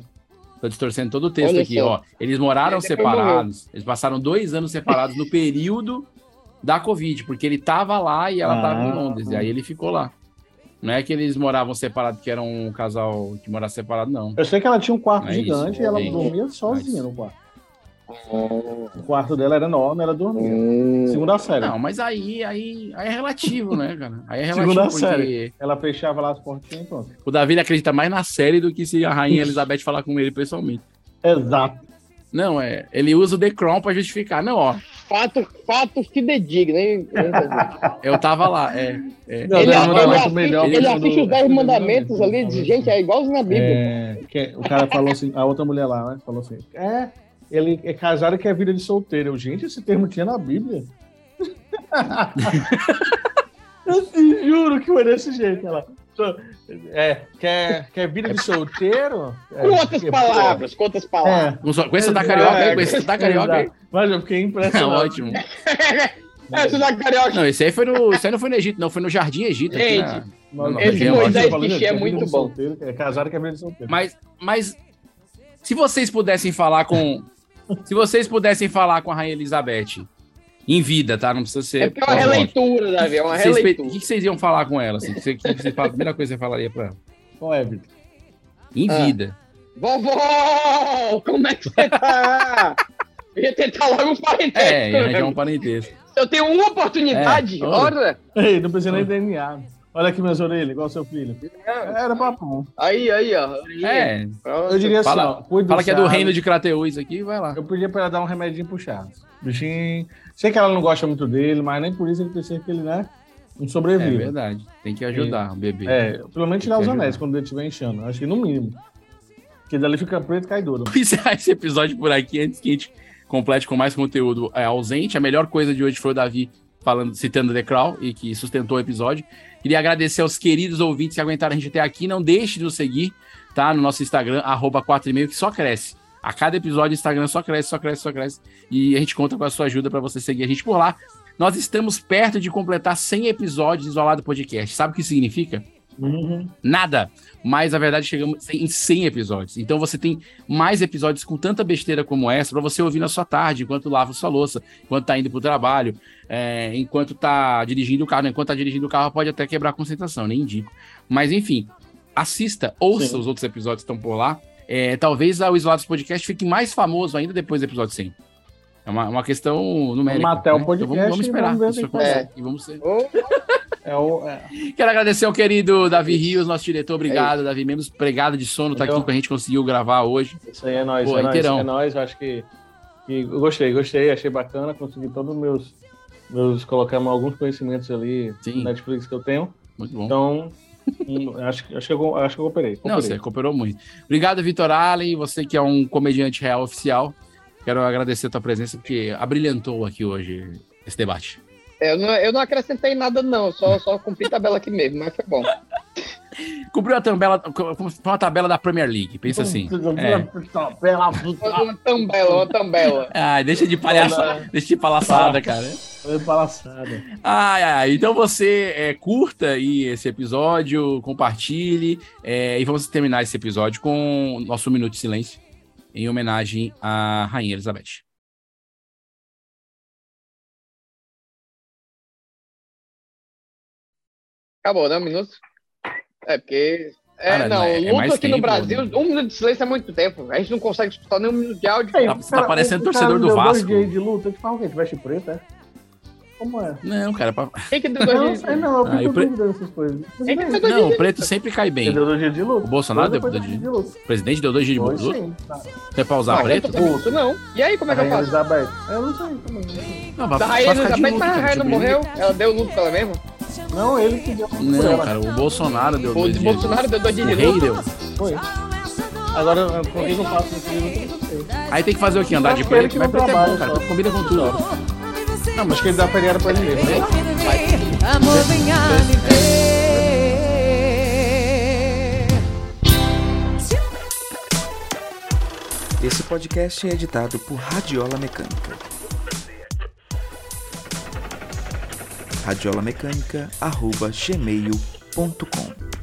Tô distorcendo todo o texto Olha aqui, só. ó. Eles moraram separados. Eles passaram dois anos separados no período da Covid, porque ele tava lá e ela Ah. tava em Londres. E aí ele ficou lá. Não é que eles moravam separados, que era um casal que morava separado, não. Eu sei que ela tinha um quarto é isso, gigante e ela dormia sozinha Mas- no quarto. O quarto dela era enorme, ela dormia. Hum. Segunda série. Não, mas aí, aí, aí é relativo, né, cara? Aí é relativo Segunda porque série. Ela fechava lá as portinhas e pronto. o Davi acredita mais na série do que se a rainha Elizabeth falar com ele pessoalmente. Exato. Não, é. Ele usa o The Crown pra justificar. Não, ó. Fato, fato fidedigno, hein? Eu tava lá. É. é. Não, Ele, Dez ele assiste, melhor ele que o assiste os 10 mandamentos ali, de gente, é igualzinho na Bíblia. É, que o cara falou assim, a outra mulher lá, né? Falou assim: é, ele é casado e quer vida de solteiro. Eu, gente, esse termo tinha na Bíblia. Eu te juro que foi desse jeito. Ela, é, quer, quer vida de solteiro? É, Quantas que- palavras, quantas palavras. É. Com, esse da carioca aí, com esse da carioca aí. Mas eu fiquei impressionado. Ótimo. Essa da carioca. Não, esse aí foi no. Esse aí não foi no Egito, não, foi no Jardim Egito. aqui Gente, na- Mas- na esse. Moisés Pichê é vida muito bom. solteiro, É casado e quer vida de solteiro. Mas, mas se vocês pudessem falar com. Se vocês pudessem falar com a Rainha Elizabeth em vida, tá? Não precisa ser. É porque é uma releitura, Davi, é uma releitura. O que vocês iam falar com ela? Assim? Que falam- a primeira coisa que você falaria pra ela? Qual é, Vitor? Em Ah. vida. Vovó, como é que você tá? Eu ia tentar logo um parentesco. É, ia arranjar né? um parentesco. Eu tenho uma oportunidade, É, olha. Ei, não precisa nem DNA. Olha aqui minhas orelhas, igual seu filho. Era papo. Aí, aí, ó. É. Eu diria assim, Fala, ó, cuida do fala que é do reino de Crateus aqui, vai lá. Eu pedia pra ela dar um remedinho pro Charles. Bichinho. Sei que ela não gosta muito dele, mas nem por isso ele precisa que ele, né? Não É sobreviva. verdade. Tem que ajudar o bebê. É, pelo menos tirar os anéis quando ele estiver enchendo. Acho que no mínimo. Porque dali fica preto e cai duro. Encerrar esse episódio por aqui antes que a gente complete com mais conteúdo é, ausente. A melhor coisa de hoje foi o Davi falando, citando The Crown e que sustentou o episódio. Queria agradecer aos queridos ouvintes que aguentaram a gente até aqui. Não deixe de nos seguir, tá? No nosso Instagram, arroba 4,5, que só cresce. A cada episódio o Instagram só cresce, só cresce, só cresce. E a gente conta com a sua ajuda para você seguir a gente por lá. Nós estamos perto de completar 100 episódios de Isolado Podcast. Sabe o que significa? Nada. Mas, na verdade, chegamos em 100 episódios. Então, você tem mais episódios com tanta besteira como essa pra você ouvir na sua tarde, enquanto lava sua louça, enquanto tá indo pro trabalho, é, enquanto tá dirigindo o carro. Né? Enquanto tá dirigindo o carro, pode até quebrar a concentração, nem indico. Mas, enfim, assista, ouça Sim. os outros episódios que estão por lá. É, talvez o Isolados Podcast fique mais famoso ainda depois do episódio 100. É uma, uma questão numérica. Vamos até o né? podcast Então, vamos, vamos esperar. consegue. E vamos ser. É o, é. Quero agradecer ao querido Davi Rios, nosso diretor. Obrigado, Davi. Mesmo pregado de sono, tá aqui com a gente, conseguiu gravar hoje. Isso aí é nóis, Pô, é nóis, inteirão. é nóis. Eu acho que, que gostei, gostei, achei bacana, consegui todos os meus, meus colocar alguns conhecimentos ali Sim. na Netflix que eu tenho. Muito bom. Então, hum, acho, que- acho, que eu, acho que eu cooperei. Não, você cooperou muito. Obrigado, Vitor Allen, você que é um comediante real oficial. Quero agradecer a tua presença, porque abrilhantou aqui hoje esse debate. Eu não, eu não acrescentei nada, não. Só, só cumpri tabela aqui mesmo, mas foi bom. Cumpriu a tabela, foi uma tabela da Premier League, pensa assim. É. Uma tambela, uma tambela. Ai, deixa de palhaçada, deixa de palhaçada, cara. Foi palhaçada. Ai, ai, então você é, curta aí esse episódio, compartilhe, é, e vamos terminar esse episódio com o nosso Minuto de Silêncio, em homenagem à Rainha Elizabeth. Acabou, né? Um minuto? É, porque. É, Cara, não, não, é- é luto aqui no tempo, Brasil, né? um minuto de silêncio é muito tempo. A gente não consegue escutar nem um minuto de áudio. Tá- você tá parecendo torcedor do Vasco. Dois dias de luta, eu te falo o quê? Tu veste preto, é? Como é? Não, cara, pra... Quem que deu Eu dois não dias? sei, não, eu Ah, e fico o pre- duvidando dessas coisas. Quem que deu dois Não, o preto sempre cai bem. Ele deu dois dias de luta. O Bolsonaro deu dois dias. de luta. O presidente deu dois dias de luta? sim. Não é pra usar Não, preto? eu isso não. E aí, como é que eu Rainha faço? Elizabeth. Eu não sei também. Não, vai- Da Rainha Elizabeth, mas a rainha não tipo, morreu? Ela deu luto pra ela mesmo? Não, ele que deu. Não, cara, o Bolsonaro deu O dois dias. Bolsonaro deu dois dias O rei deu. Foi. Agora, por que eu faço sei. Aí tem que fazer o quê? Andar de preto? não preto é bom, cara. Preto combina com tudo. Não, mas que ele dá feriado pra ele mesmo. né? Amor, venha me ver. Esse podcast é editado por Radiola Mecânica. radiolamecânica.gmail.com